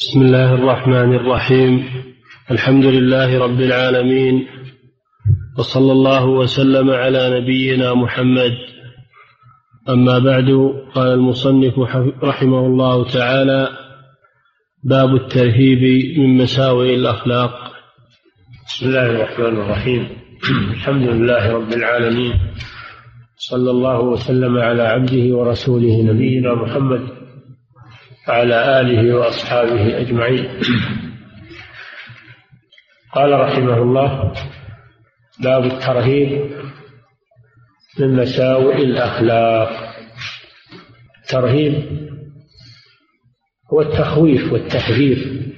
بسم الله الرحمن الرحيم. الحمد لله رب العالمين. وصلى الله وسلم على نبينا محمد. أما بعد قال المصنف رحمه الله تعالى باب الترهيب من مساوئ الأخلاق. بسم الله الرحمن الرحيم. الحمد لله رب العالمين. صلى الله وسلم على عبده ورسوله نبينا محمد. وعلى آله وأصحابه أجمعين. قال رحمه الله باب الترهيب من مساوئ الأخلاق. الترهيب هو التخويف والتحذير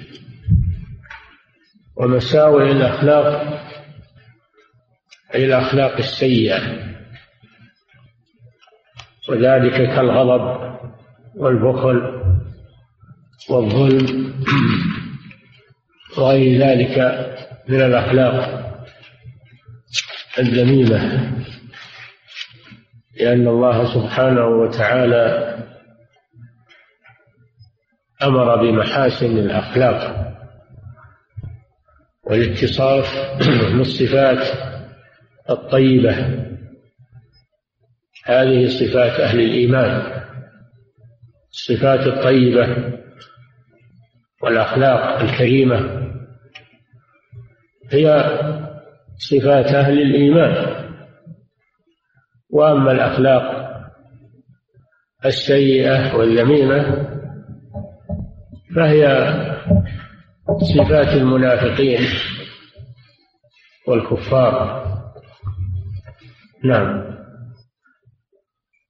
ومساوئ الأخلاق أي الأخلاق السيئة. وذلك كالغضب والبخل والظلم وغير ذلك من الأخلاق الذميمة لأن الله سبحانه وتعالى أمر بمحاسن الأخلاق والاتصاف بالصفات الطيبة. هذه صفات أهل الإيمان الصفات الطيبة والأخلاق الكريمة هي صفات أهل الإيمان. وأما الأخلاق السيئة والذميمة فهي صفات المنافقين والكفار. نعم.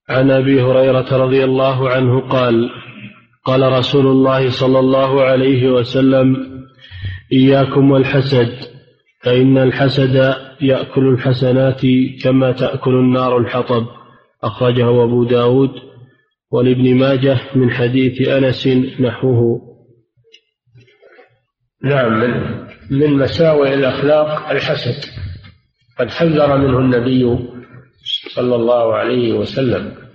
عن أبي هريرة رضي الله عنه قال قال رسول الله صلى الله عليه وسلم إياكم والحسد فإن الحسد يأكل الحسنات كما تأكل النار الحطب. أخرجه أبو داود ولابن ماجه من حديث أنس نحوه. نعم من, من مساوئ الأخلاق الحسد. قد حذر منه النبي صلى الله عليه وسلم.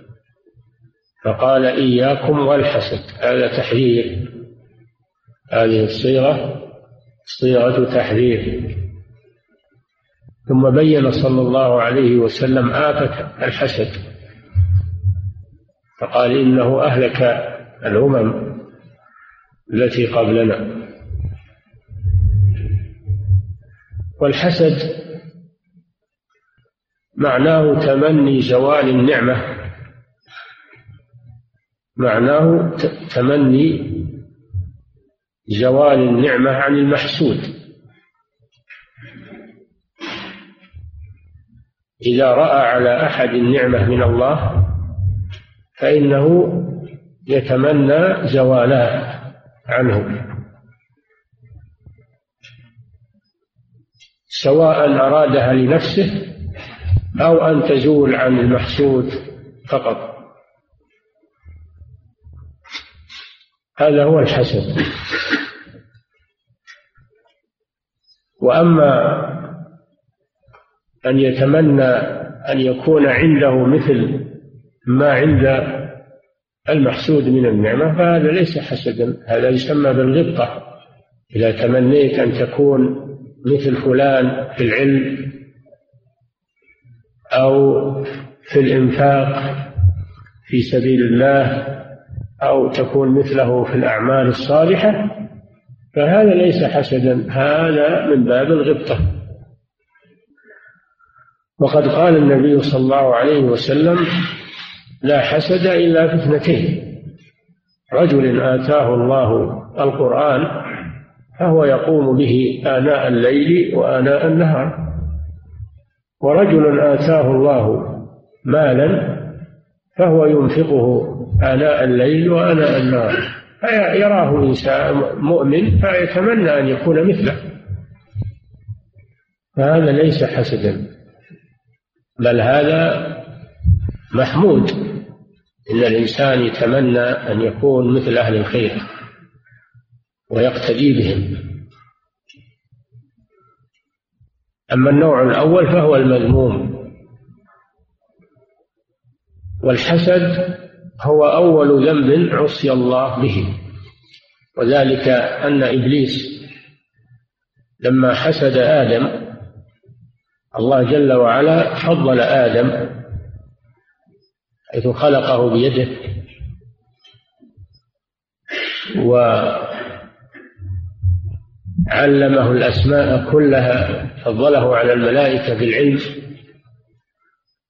فقال إياكم والحسد. هذا تحذير. هذه الصيغة صيغة تحذير. ثم بين صلى الله عليه وسلم آفة الحسد. فقال إنه أهلك الأمم التي قبلنا. والحسد معناه تمني زوال النعمة. معناه تمني زوال النعمة عن المحسود. إذا رأى على أحد النعمة من الله فإنه يتمنى زوالها عنه. سواء أرادها لنفسه أو أن تزول عن المحسود فقط. هذا هو الحسد وأما أن يتمنى أن يكون عنده مثل ما عند المحسود من النعمة فهذا ليس حسدا هذا يسمى بالغبطة. إذا تمنيت أن تكون مثل فلان في العلم أو في الإنفاق في سبيل الله أو تكون مثله في الأعمال الصالحة فهذا ليس حسدا هذا من باب الغبطة. وقد قال النبي صلى الله عليه وسلم لا حسد إلا في اثنتين رجل آتاه الله القرآن فهو يقوم به آناء الليل وآناء النهار ورجل آتاه الله مالا فهو ينفقه آناء الليل وآناء النهار. فيراه إنسان مؤمن فيتمنى أن يكون مثله. فهذا ليس حسدا. بل هذا محمود. إن الإنسان يتمنى أن يكون مثل أهل الخير ويقتدي بهم. أما النوع الأول فهو المذموم. والحسد هو أول ذنب عصي الله به. وذلك أن إبليس لما حسد آدم الله جل وعلا فضل آدم حيث خلقه بيده. وعلمه الأسماء كلها فضله على الملائكة بالعلم.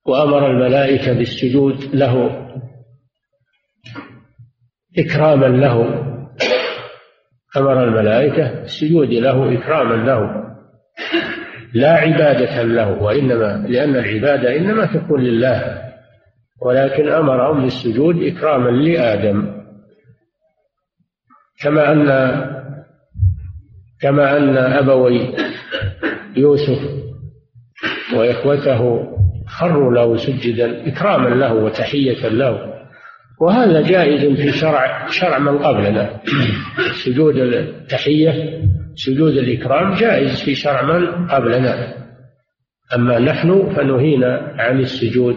وأمر الملائكة بالسجود له إكراما له. أمر الملائكة بالسجود له إكراما له. لا عبادة له وإنما لأن العبادة إنما تكون لله. ولكن أمرهم بالسجود إكراما لآدم. كما أن كما أن أبوي يوسف وإخوته خروا له سجدا إكراما له وتحية له. وهذا جائز في شرع شرع من قبلنا. سجود التحية سجود الإكرام جائز في شرع من قبلنا. أما نحن فنهينا عن السجود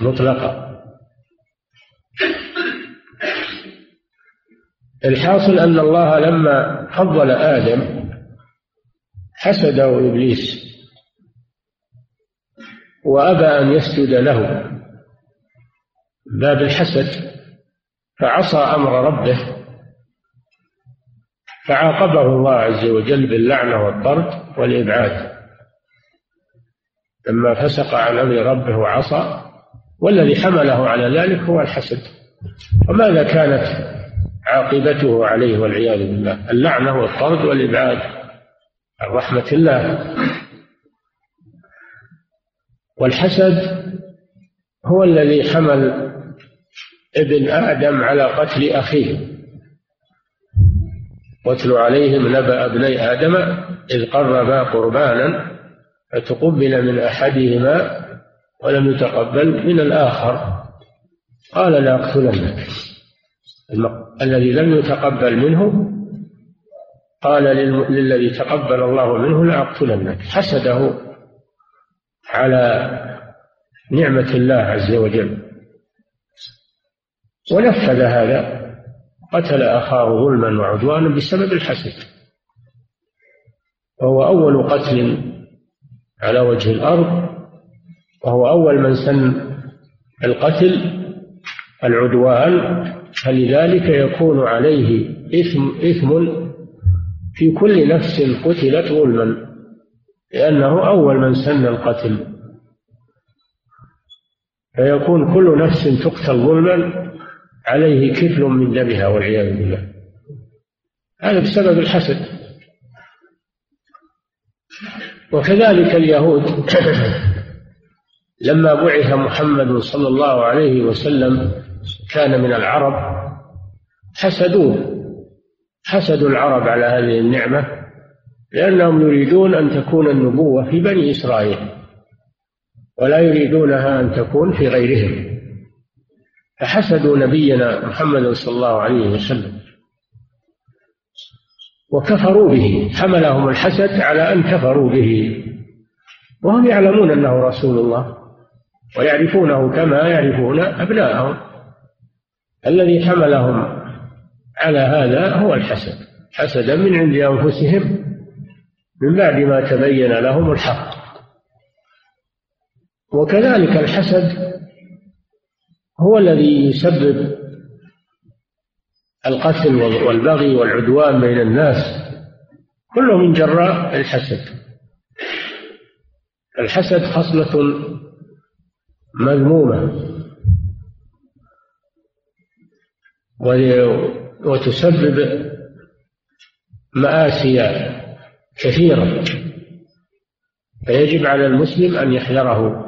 مطلقا. الحاصل أن الله لما فضل آدم حسده إبليس وأبى أن يسجد له. باب الحسد فعصى أمر ربه فعاقبه الله عز وجل باللعنة والطرد والإبعاد. لما فسق عن أمر ربه وعصى والذي حمله على ذلك هو الحسد. وماذا كانت عاقبته عليه والعياذ بالله؟ اللعنة والطرد والإبعاد عن رحمة الله. والحسد هو الذي حمل ابن آدم على قتل أخيه. واتل عليهم نبأ ابني آدم إذ قربا قربانا فتقبل من أحدهما ولم يتقبل من الآخر. قال لأقتلنك الذي لم يتقبل منه قال للذي تقبل الله منه لأقتلنك حسده على نعمة الله عز وجل. ونفذ هذا قتل أخاه ظلما وعدوانا بسبب الحسد. وهو أول قتل على وجه الأرض وهو أول من سن القتل العدوان. فلذلك يكون عليه إثم إثم في كل نفس قتلت ظلما. لأنه أول من سن القتل. فيكون كل نفس تقتل ظلما عليه كفل من دمها والعياذ بالله. هذا بسبب الحسد. وكذلك اليهود لما بعث محمد صلى الله عليه وسلم كان من العرب حسدوه. حسدوا العرب على هذه النعمة. لأنهم يريدون أن تكون النبوة في بني إسرائيل ولا يريدونها أن تكون في غيرهم. فحسدوا نبينا محمد صلى الله عليه وسلم وكفروا به حملهم الحسد على أن كفروا به. وهم يعلمون أنه رسول الله ويعرفونه كما يعرفون أبناءهم. الذي حملهم على هذا هو الحسد حسدا من عند أنفسهم. من بعد ما تبين لهم الحق. وكذلك الحسد هو الذي يسبب القتل والبغي والعدوان بين الناس كله من جراء الحسد. الحسد خصلة مذمومة. وتسبب مآسي كثيرة فيجب على المسلم أن يحذره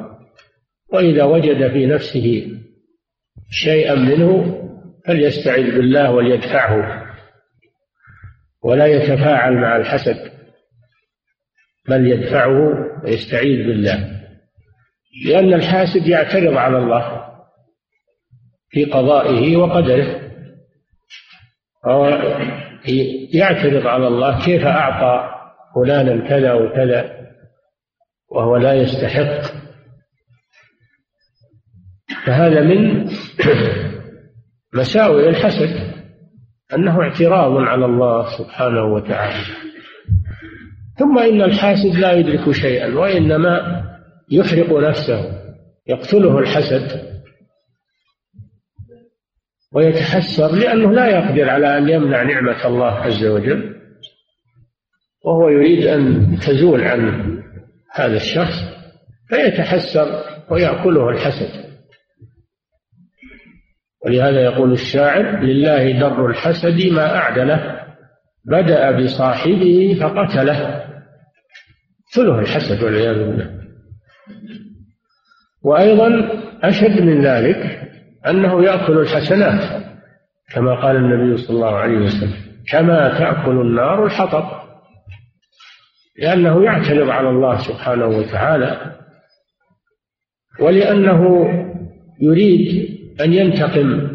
وإذا وجد في نفسه شيئا منه فليستعذ بالله وليدفعه ولا يتفاعل مع الحسد بل يدفعه ويستعيذ بالله. لأن الحاسد يعترض على الله في قضائه وقدره يعترض على الله كيف أعطى فلانا كذا وكذا وهو لا يستحق. فهذا من مساوئ الحسد أنه اعتراض على الله سبحانه وتعالى. ثم إن الحاسد لا يدرك شيئا وإنما يحرق نفسه يقتله الحسد ويتحسر لأنه لا يقدر على أن يمنع نعمة الله عز وجل. وهو يريد أن تزول عن هذا الشخص فيتحسر ويأكله الحسد. ولهذا يقول الشاعر لله در الحسد ما أعدله بدأ بصاحبه فقتله. ثله الحسد والعياذ بالله. وأيضا أشد من ذلك أنه يأكل الحسنات كما قال النبي صلى الله عليه وسلم كما تأكل النار الحطب. لأنه يعترض على الله سبحانه وتعالى ولأنه يريد أن ينتقم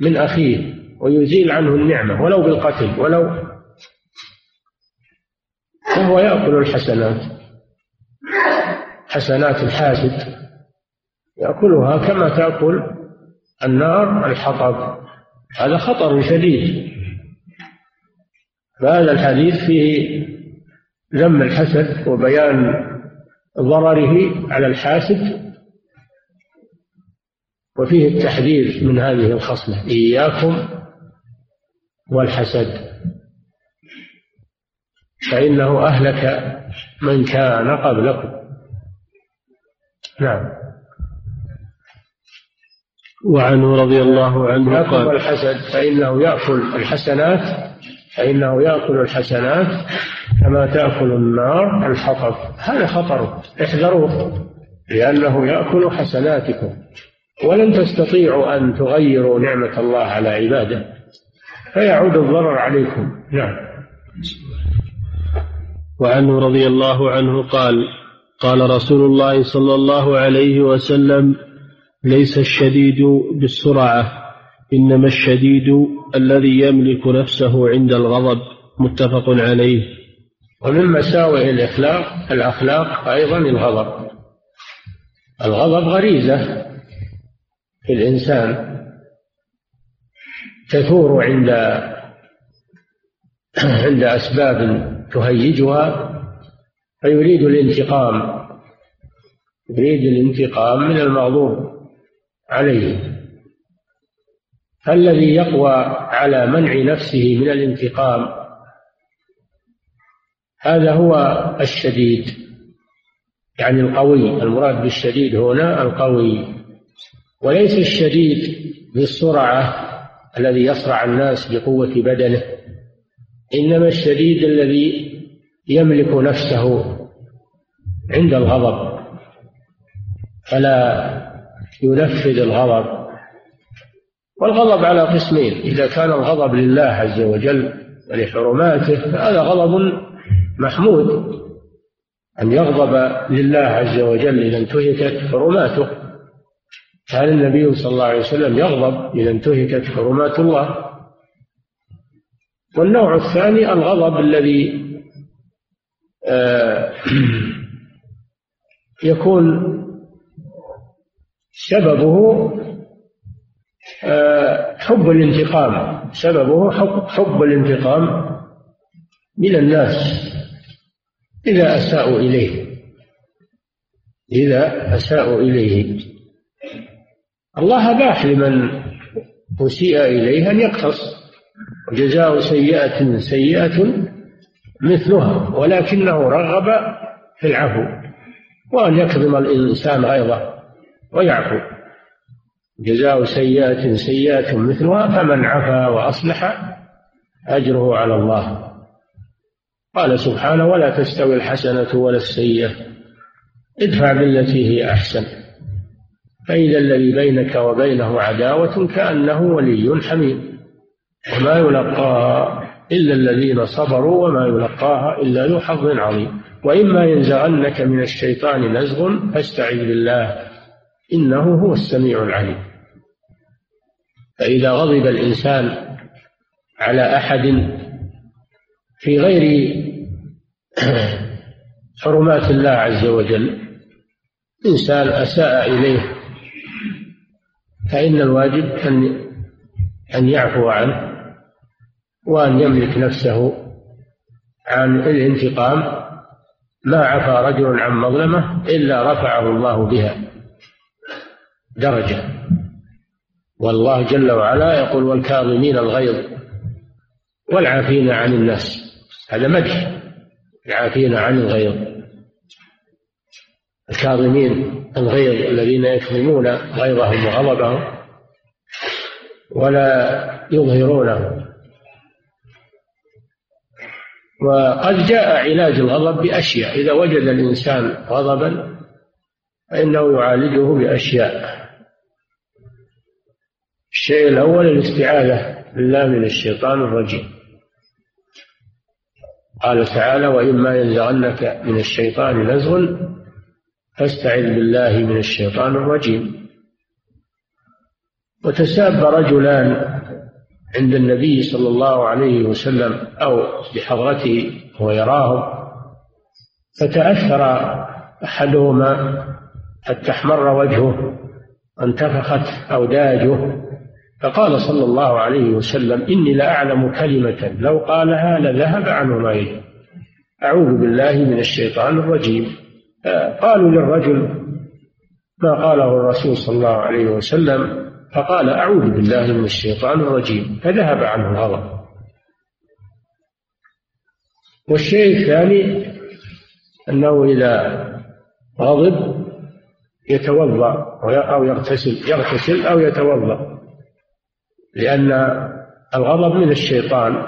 من أخيه ويزيل عنه النعمة ولو بالقتل ولو فهو يأكل الحسنات حسنات الحاسد يأكلها كما تأكل النار الحطب. هذا خطر شديد. فهذا الحديث فيه ذم الحسد وبيان ضرره على الحاسد وفيه التحذير من هذه الخصلة إياكم والحسد. فإنه أهلك من كان قبلكم. نعم. وعنه رضي الله عنه قال الحسد فإنه يأكل الحسنات فإنه يأكل الحسنات كما تأكل النار الحطب. هذا خطر. احذروه لأنه يأكل حسناتكم. ولن تستطيعوا أن تغيروا نعمة الله على عباده. فيعود الضرر عليكم. نعم. وعنه رضي الله عنه قال قال رسول الله صلى الله عليه وسلم ليس الشديد بالسرعة. إنما الشديد الذي يملك نفسه عند الغضب متفق عليه. ومن مساوئ الأخلاق الأخلاق أيضا الغضب. الغضب غريزة في الإنسان تثور عند عند أسباب تهيجها فيريد الانتقام يريد الانتقام من المغضوب عليه. فالذي يقوى على منع نفسه من الانتقام. هذا هو الشديد يعني القوي المراد بالشديد هنا القوي. وليس الشديد بالسرعة الذي يصرع الناس بقوة بدنه إنما الشديد الذي يملك نفسه عند الغضب. فلا ينفذ الغضب. والغضب على قسمين إذا كان الغضب لله عز وجل ولحرماته فهذا غضب محمود. أن يغضب لله عز وجل إذا انتهكت حرماته. كان النبي صلى الله عليه وسلم يغضب إذا انتهكت حرمات الله. والنوع الثاني الغضب الذي آه، يكون سببه حب الانتقام. سببه حب, حب الانتقام من الناس إذا أساءوا إليه. إذا أساءوا إليه. الله أباح لمن أسيء إليه أن يقتص. جزاء سيئة سيئة مثلها ولكنه رغب في العفو وأن يكظم الإنسان غيظه ويعفو. جزاء سيئة سيئة مثلها فمن عفا وأصلح أجره على الله. قال سبحانه ولا تستوي الحسنة ولا السيئة ادفع بالتي هي أحسن. فإذا الذي بينك وبينه عداوة كأنه ولي حميم وما يلقاها إلا الذين صبروا وما يلقاها إلا ذو حظ عظيم. وإما ينزغنك من الشيطان نزغ فاستعذ بالله إنه هو السميع العليم. فإذا غضب الإنسان على أحد في غير حرمات الله عز وجل إنسان أساء إليه فإن الواجب أن أن يعفو عنه وأن يملك نفسه عن الانتقام ما عفى رجل عن مظلمة إلا رفعه الله بها درجة. والله جل وعلا يقول والكاظمين الغيظ والعافين عن الناس. هذا مدح العافين عن الغيظ. الكاظمين الغيظ الذين يكظمون غيظهم وغضبهم ولا يظهرونه. وقد جاء علاج الغضب بأشياء. إذا وجد الإنسان غضبا فإنه يعالجه بأشياء. الشيء الأول الاستعاذة بالله من الشيطان الرجيم. قال تعالى وإما ينزغنك من الشيطان نزغ فاستعذ بالله من الشيطان الرجيم. وتساب رجلان عند النبي صلى الله عليه وسلم أو بحضرته ويراهم فتأثر أحدهما حتى احمر وجهه وانتفخت أوداجه فقال صلى الله عليه وسلم إني لأعلم كلمة لو قالها لذهب عنه ما أعوذ بالله من الشيطان الرجيم. قالوا للرجل ما قاله الرسول صلى الله عليه وسلم فقال أعوذ بالله من الشيطان الرجيم فذهب عنه الغضب. والشيء الثاني أنه إذا غضب يتوضأ أو يغتسل يغتسل أو يتوضأ. لأن الغضب من الشيطان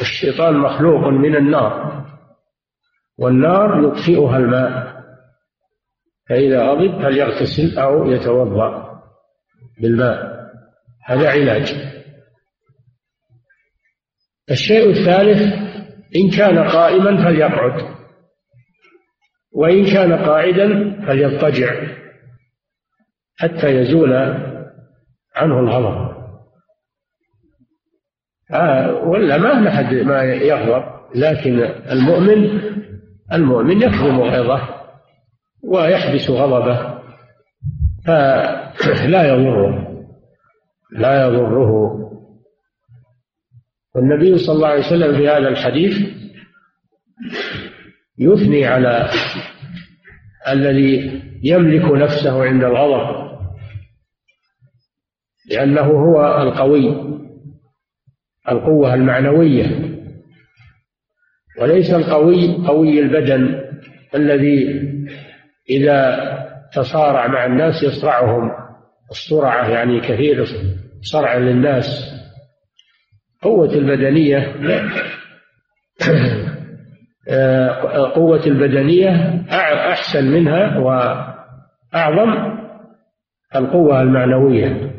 الشيطان مخلوق من النار والنار يطفئها الماء فإذا غضب فليغتسل أو يتوضأ بالماء هذا علاج. الشيء الثالث إن كان قائما فليقعد وإن كان قاعدا فليضطجع حتى يزول عنه الغضب. ولا ما أحد ما يغضب لكن المؤمن المؤمن يكظم غيظه ويحبس غضبه فلا يضره لا يضره. والنبي صلى الله عليه وسلم في هذا الحديث يثني على الذي يملك نفسه عند الغضب لأنه هو القوي. القوة المعنوية. وليس القوي قوي البدن الذي إذا تصارع مع الناس يصرعهم. الصرعة يعني كثير صرع للناس. قوة البدنية قوة البدنية أحسن منها وأعظم القوة المعنوية.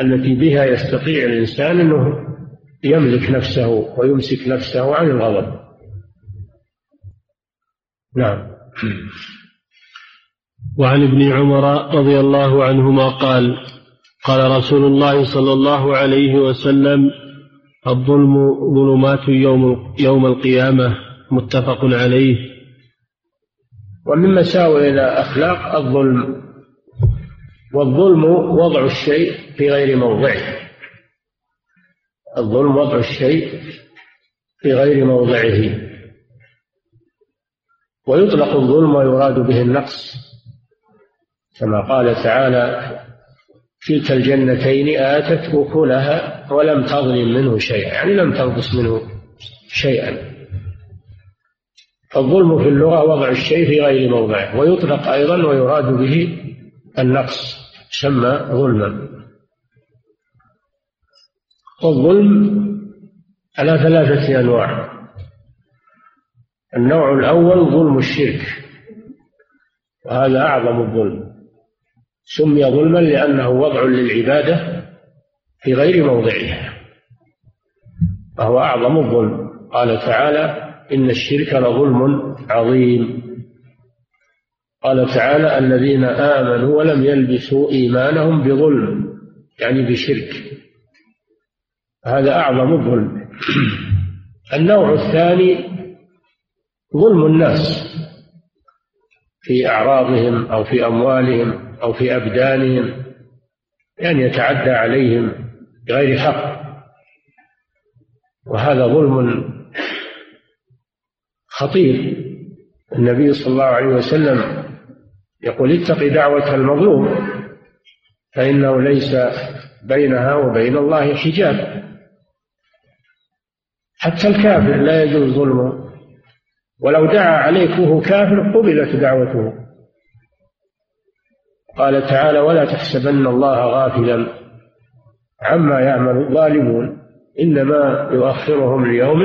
التي بها يستطيع الإنسان أنه يملك نفسه ويمسك نفسه عن الغضب. نعم. وعن ابن عمر رضي الله عنهما قال قال رسول الله صلى الله عليه وسلم الظلم ظلمات يوم يوم القيامة متفق عليه. ومن مساوئ الأخلاق الظلم. والظلم وضع الشيء في غير موضعه الظلم وضع الشيء في غير موضعه. ويطلق الظلم ويراد به النقص. كما قال تعالى كلتا الجنتين آتت أكلها ولم تظلم منه شيئا. يعني لم تنقص منه شيئا. فالظلم في اللغة وضع الشيء في غير موضعه ويطلق أيضا ويراد به النقص. سمى ظلما. والظلم على ثلاثة أنواع. النوع الأول ظلم الشرك وهذا أعظم الظلم. سمي ظلما لأنه وضع للعبادة في غير موضعها وهو أعظم الظلم. قال تعالى إن الشرك لظلم عظيم. قال تعالى الذين آمنوا ولم يلبسوا إيمانهم بظلم يعني بشرك. هذا أعظم الظلم. النوع الثاني ظلم الناس في أعراضهم أو في أموالهم أو في أبدانهم يعني يتعدى عليهم بغير حق. وهذا ظلم خطير. النبي صلى الله عليه وسلم يقول اتق دعوة المظلوم فإنه ليس بينها وبين الله حجاب. حتى الكافر لا يجوز ظلمه. ولو دعا عليك وهو كافر قبلت دعوته. قال تعالى ولا تحسبن الله غافلا عما يعمل الظالمون إنما يؤخرهم ليوم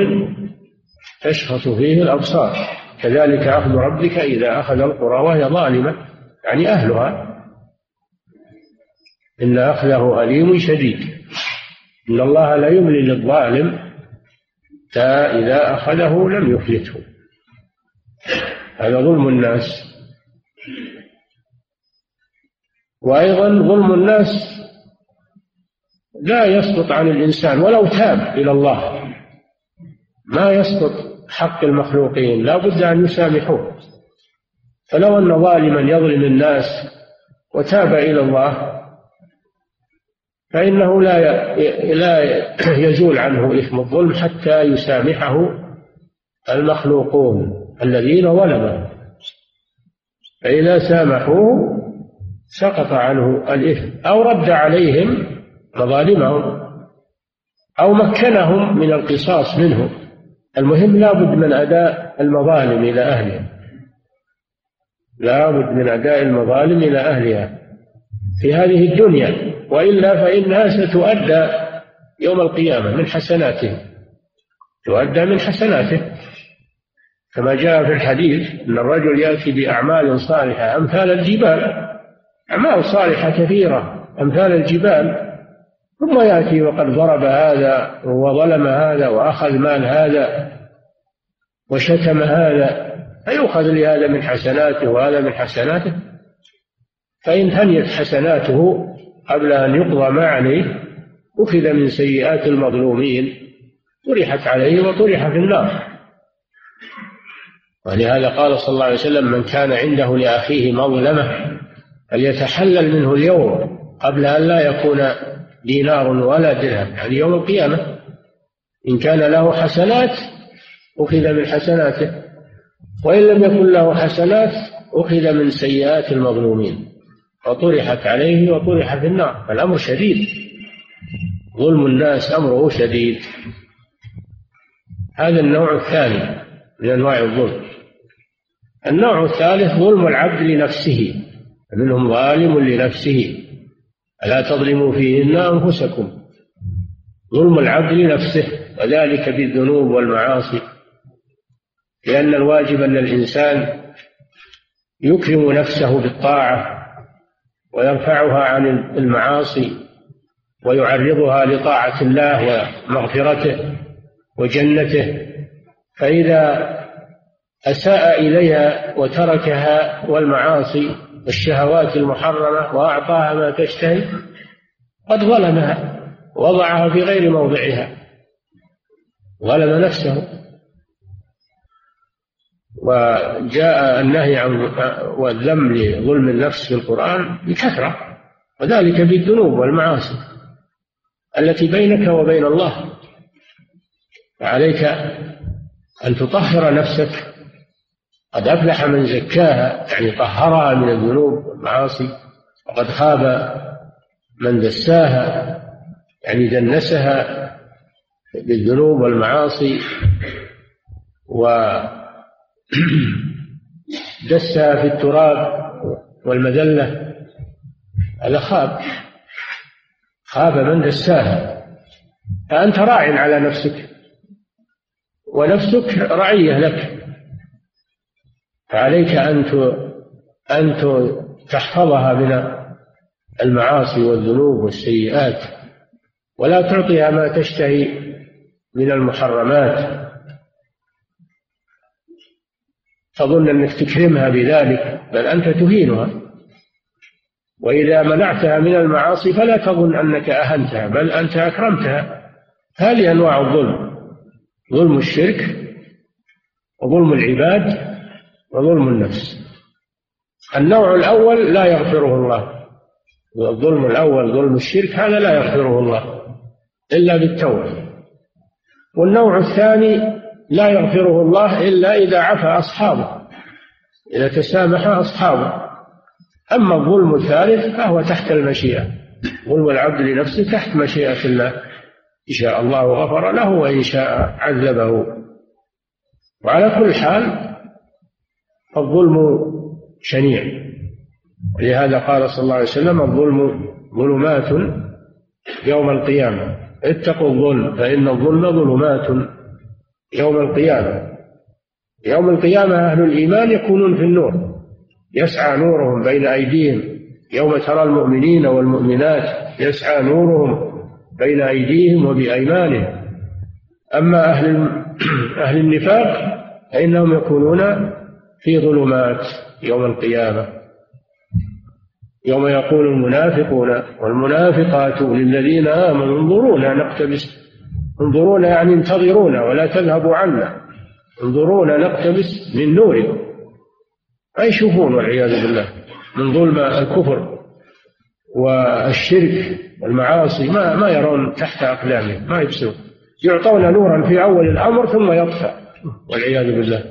تشخص فيه الأبصار. كذلك أخذ ربك إذا أخذ القرى وهي ظالمة يعني أهلها. إن أخذه أليم شديد. إن الله لا يملي للظالم حتى إذا أخذه لم يفلته هذا ظلم الناس. وأيضا ظلم الناس لا يسقط عن الإنسان ولو تاب إلى الله. ما يسقط حق المخلوقين لا بد أن يسامحوه. فلو أن ظالما يظلم الناس وتاب إلى الله فإنه لا لا يزول عنه إثم الظلم حتى يسامحه المخلوقون الذين ظلموا فإذا سامحوه سقط عنه الإثم أو رد عليهم مظالمهم أو مكنهم من القصاص منه المهم لا بد من أداء المظالم إلى أهلها. لا بد من أداء المظالم إلى أهلها في هذه الدنيا. وإلا فإنها ستؤدى يوم القيامة من حسناته تؤدى من حسناته. كما جاء في الحديث أن الرجل يأتي بأعمال صالحة أمثال الجبال أعمال صالحة كثيرة أمثال الجبال ثم يأتي وقد ضرب هذا وظلم هذا وأخذ مال هذا وشتم هذا فيؤخذ لهذا من حسناته وهذا من حسناته. فإن هنيت حسناته قبل أن يقضى ما عليه أخذ من سيئات المظلومين طرحت عليه وطرح في النار. ولهذا قال صلى الله عليه وسلم من كان عنده لأخيه مظلمة فليتحلل منه اليوم قبل أن لا يكون دينار ولا درهم. يعني يوم القيامة. إن كان له حسنات أخذ من حسناته وإن لم يكن له حسنات أخذ من سيئات المظلومين. وطرحت عليه وطرح في النار فالأمر شديد. ظلم الناس أمره شديد. هذا النوع الثاني من أنواع الظلم. النوع الثالث ظلم العبد لنفسه منهم ظالم لنفسه. ألا تظلموا فيهن أنفسكم. ظلم العبد لنفسه وذلك بالذنوب والمعاصي. لأن الواجب أن الإنسان يكرم نفسه بالطاعة ويرفعها عن المعاصي ويعرضها لطاعة الله ومغفرته وجنته فإذا أساء إليها وتركها والمعاصي والشهوات المحرمة وأعطاها ما تشتهي قد ظلمها وضعها في غير موضعها ظلم نفسه. وجاء النهي عن والذم لظلم النفس في القرآن بكثرة وذلك بالذنوب والمعاصي التي بينك وبين الله. فعليك أن تطهر نفسك قد أفلح من زكاها يعني طهرها من الذنوب والمعاصي وقد خاب من دساها يعني دنسها بالذنوب والمعاصي و دسها في التراب والمذلة هذا خاب. خاب من دساها. فأنت راع على نفسك ونفسك رعية لك. فعليك أن أن تحفظها من المعاصي والذنوب والسيئات ولا تعطيها ما تشتهي من المحرمات. تظن أنك تكرمها بذلك بل أنت تهينها. وإذا منعتها من المعاصي فلا تظن أنك أهنتها بل أنت أكرمتها. هذه أنواع الظلم ظلم الشرك وظلم العباد وظلم النفس. النوع الأول لا يغفره الله. الظلم الأول ظلم الشرك هذا لا يغفره الله إلا بالتوبة. والنوع الثاني لا يغفره الله إلا إذا عفى أصحابه إذا تسامح أصحابه. أما الظلم الثالث فهو تحت المشيئة. ظلم العبد لنفسه تحت مشيئة الله. إن شاء الله غفر له وإن شاء عذبه. وعلى كل حال الظلم شنيع. ولهذا قال صلى الله عليه وسلم الظلم ظلمات يوم القيامة. اتقوا الظلم فإن الظلم ظلمات. يوم القيامة. يوم القيامة أهل الإيمان يكونون في النور. يسعى نورهم بين أيديهم. يوم ترى المؤمنين والمؤمنات يسعى نورهم بين أيديهم وبأيمانهم. أما أهل أهل النفاق فإنهم يكونون في ظلمات يوم القيامة. يوم يقول المنافقون والمنافقات للذين آمنوا انظرونا نقتبس انظرونا يعني انتظرونا ولا تذهبوا عنا. انظرونا نقتبس من نوركم. ما يشوفون والعياذ بالله من ظلم الكفر والشرك والمعاصي. ما ما يرون تحت أقدامهم ما يبصرون. يعطون نورا في أول الأمر ثم يطفأ والعياذ بالله.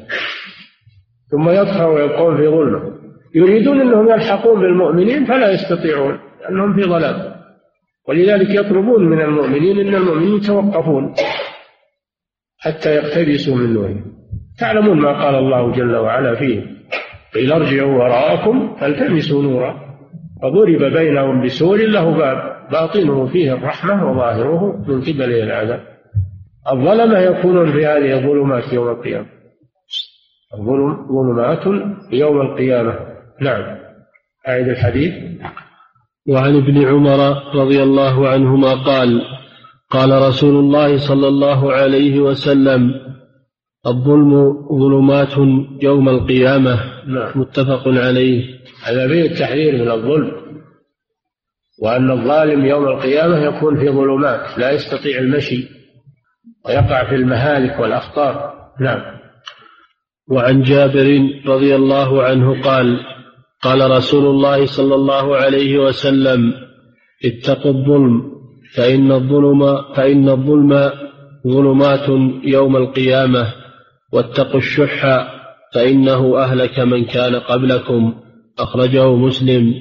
ثم يطفأ ويبقون في ظلمه. يريدون أنهم يلحقون بالمؤمنين فلا يستطيعون لأنهم في ظلام ولذلك يطلبون من المؤمنين أن المؤمنين يتوقفون حتى يقتبسوا من نورهم تعلمون ما قال الله جل وعلا فيه قيل ارجعوا وراءكم فالتمسوا نورا. فضرب بينهم بسور له باب باطنه فيه الرحمة وظاهره من قبله العذاب. الظلمة يكونون في هذه الظلمات يوم القيامة. الظلم ظلمات يوم القيامة. نعم. أعيد الحديث. وعن ابن عمر رضي الله عنهما قال قال رسول الله صلى الله عليه وسلم الظلم ظلمات يوم القيامة. نعم. متفق عليه. هذا فيه التحذير من الظلم وأن الظالم يوم القيامة يكون في ظلمات لا يستطيع المشي ويقع في المهالك والأخطار. نعم. وعن جابر رضي الله عنه قال قال رسول الله صلى الله عليه وسلم اتقوا الظلم فإن الظلم فإن الظلم ظلمات يوم القيامة واتقوا الشح فإنه أهلك من كان قبلكم أخرجه مسلم.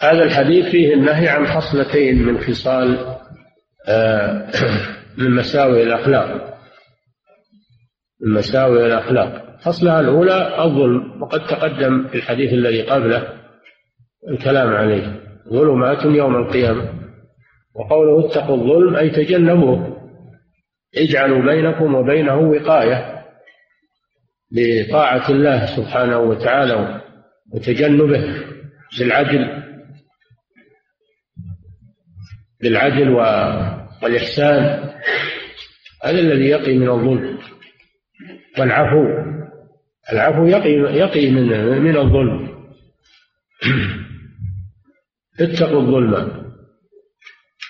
هذا الحديث فيه النهي عن خصلتين من خصال آه، من مساوئ الأخلاق. من مساوئ الأخلاق. خصلها الأولى الظلم وقد تقدم في الحديث الذي قبله الكلام عليه. ظلمات يوم القيامة. وقوله اتقوا الظلم أي تجنبوه. اجعلوا بينكم وبينه وقاية بطاعة الله سبحانه وتعالى وتجنبه بالعدل. بالعدل والإحسان. هذا الذي يقي من الظلم. والعفو العفو يقي يقي من من الظلم. اتقوا الظلم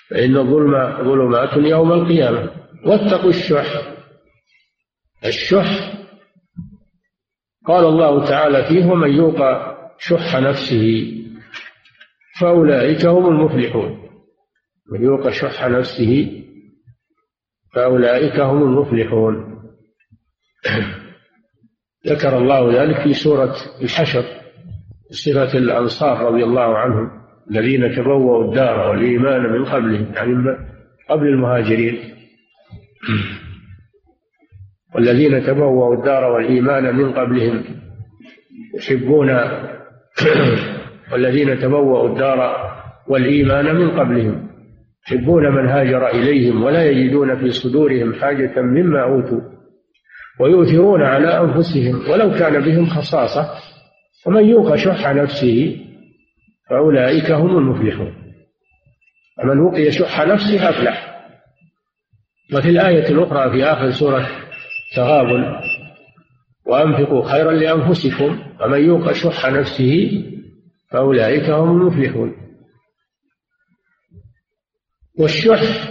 فإن الظلم ظلمات يوم القيامة. واتقوا الشح الشح قال الله تعالى فيه ومن يوق شح نفسه فأولئك هم المفلحون. من يوق شح نفسه فأولئك هم المفلحون. ذكر الله ذلك في سورة الحشر صفة الأنصار رضي الله عنهم الذين تبوأوا الدار والإيمان من قبلهم يعني قبل المهاجرين. والذين تبوأوا الدار والإيمان من قبلهم يحبون والذين تبوأوا الدار والإيمان من قبلهم يحبون من هاجر إليهم ولا يجدون في صدورهم حاجة مما أوتوا. ويؤثرون على أنفسهم ولو كان بهم خصاصة ومن يوق شح نفسه فأولئك هم المفلحون. ومن وقي شح نفسه أفلح. وفي الآية الأخرى في آخر سورة تغابن وأنفقوا خيرا لأنفسكم ومن يوق شح نفسه فأولئك هم المفلحون. والشح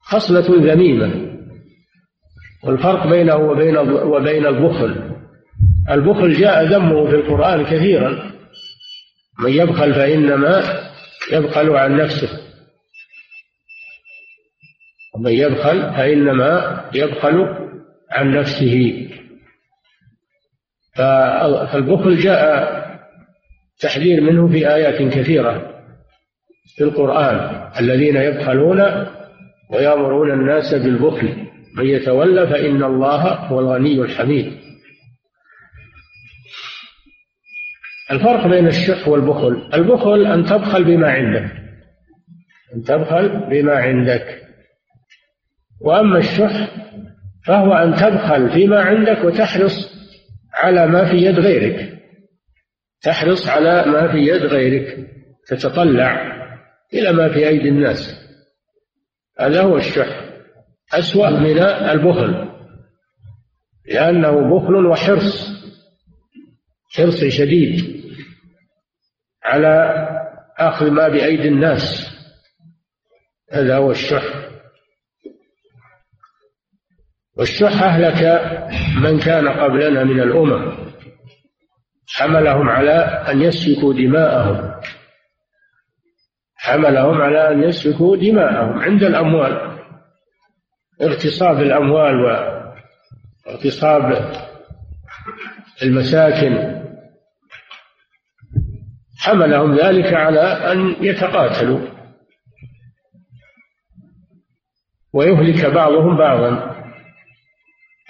خصلة ذميمة. والفرق بينه وبين وبين البخل. البخل جاء ذمه في القرآن كثيرا. من يبخل فإنما يبخل عن نفسه. ومن يبخل فإنما يبخل عن نفسه. فالبخل جاء تحذير منه في آيات كثيرة في القرآن. الذين يبخلون ويأمرون الناس بالبخل. من يتولى فإن الله هو الغني الحميد. الفرق بين الشح والبخل البخل أن تبخل بما عندك أن تبخل بما عندك. وأما الشح فهو أن تبخل فيما عندك وتحرص على ما في يد غيرك. تحرص على ما في يد غيرك تتطلع إلى ما في أيدي الناس. هذا هو الشح. أسوأ من البخل لأنه بخل وحرص حرص شديد على أخذ ما بأيدي الناس. هذا هو الشح. والشح أهلك من كان قبلنا من الأمم. حملهم على أن يسفكوا دماءهم. حملهم على أن يسفكوا دماءهم عند الأموال. اغتصاب الأموال واغتصاب المساكن حملهم ذلك على أن يتقاتلوا. ويهلك بعضهم بعضا.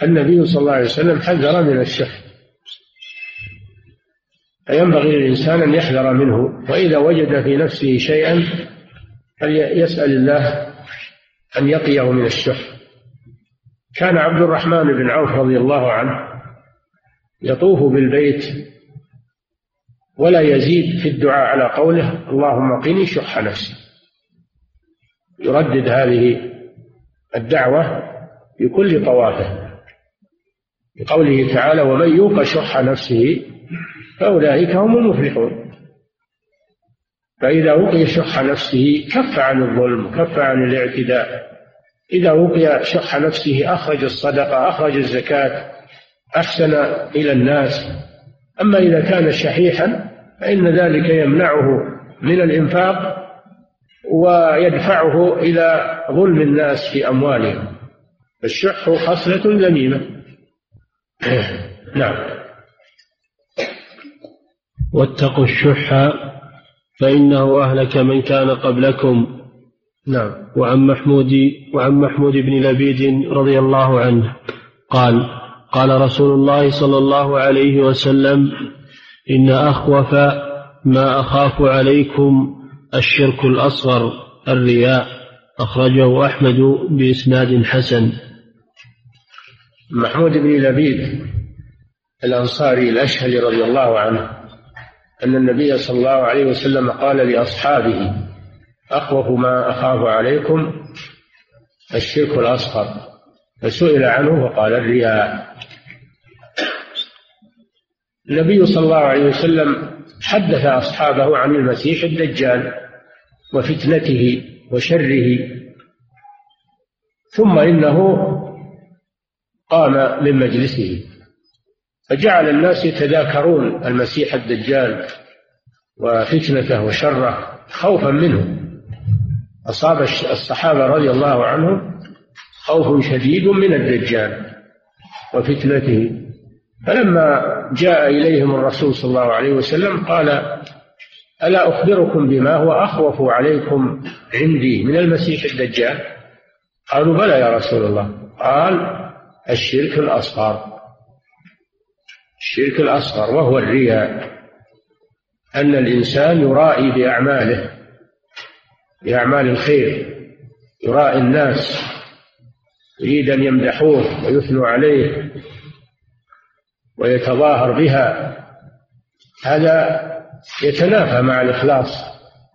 النبي صلى الله عليه وسلم حذر من الشح. فينبغي للإنسان أن يحذر منه. وإذا وجد في نفسه شيئا فليسأل الله أن يقيه من الشح. كان عبد الرحمن بن عوف رضي الله عنه يطوف بالبيت ولا يزيد في الدعاء على قوله اللهم قني شح نفسي. يردد هذه الدعوة في كل طوافه بقوله تعالى ومن يوق شح نفسه فأولئك هم المفلحون. فإذا وقي شح نفسه كف عن الظلم كف عن الاعتداء إذا وقي شح نفسه أخرج الصدقة أخرج الزكاة أحسن إلى الناس. أما إذا كان شحيحا فإن ذلك يمنعه من الإنفاق ويدفعه إلى ظلم الناس في أموالهم. الشح خصلة ذميمة. نعم. واتقوا الشح فإنه أهلك من كان قبلكم. نعم. وعن محمود وعن محمود بن لبيد رضي الله عنه قال قال رسول الله صلى الله عليه وسلم إن أخوف ما أخاف عليكم الشرك الأصغر الرياء. أخرجه أحمد بإسناد حسن. محمود بن لبيد الأنصاري الأشهلي رضي الله عنه أن النبي صلى الله عليه وسلم قال لأصحابه أخوف ما أخاف عليكم الشرك الأصغر. فسئل عنه فقال الرياء النبي صلى الله عليه وسلم حدث أصحابه عن المسيح الدجال وفتنته وشره ثم إنه قام من مجلسه. فجعل الناس يتذاكرون المسيح الدجال وفتنته وشره خوفا منه. أصاب الصحابة رضي الله عنهم خوف شديد من الدجال وفتنته. فلما جاء إليهم الرسول صلى الله عليه وسلم قال ألا أخبركم بما هو أخوف عليكم عندي من المسيح الدجال؟ قالوا بلى يا رسول الله. قال الشرك الأصغر. الشرك الأصغر وهو الرياء. أن الإنسان يرائي بأعماله. بأعمال الخير يرائي الناس يريد أن يمدحوه ويثنوا عليه ويتظاهر بها. هذا يتنافى مع الإخلاص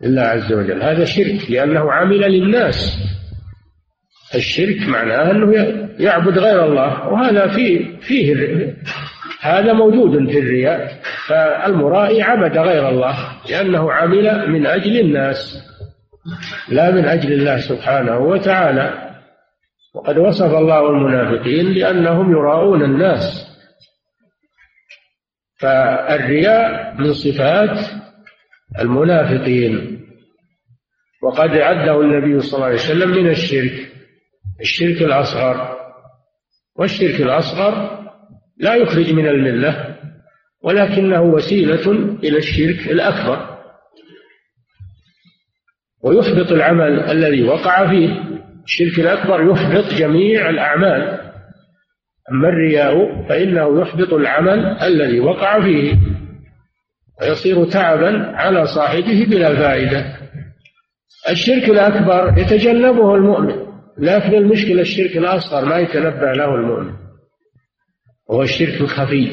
لله عز وجل. هذا شرك لأنه عمل للناس. الشرك معناه أنه يعبد غير الله وهذا فيه فيه هذا موجود في الرياء. فالمرائي عبد غير الله لأنه عمل من أجل الناس. لا من أجل الله سبحانه وتعالى. وقد وصف الله المنافقين لأنهم يراءون الناس. فالرياء من صفات المنافقين. وقد عده النبي صلى الله عليه وسلم من الشرك الشرك الأصغر. والشرك الأصغر لا يخرج من الملة ولكنه وسيلة إلى الشرك الأكبر. ويحبط العمل الذي وقع فيه. الشرك الأكبر يحبط جميع الأعمال. أما الرياء فإنه يحبط العمل الذي وقع فيه. ويصير تعبا على صاحبه بلا فائدة. الشرك الأكبر يتجنبه المؤمن. لكن المشكلة الشرك الأصغر ما يتنبه له المؤمن. وهو الشرك الخفي.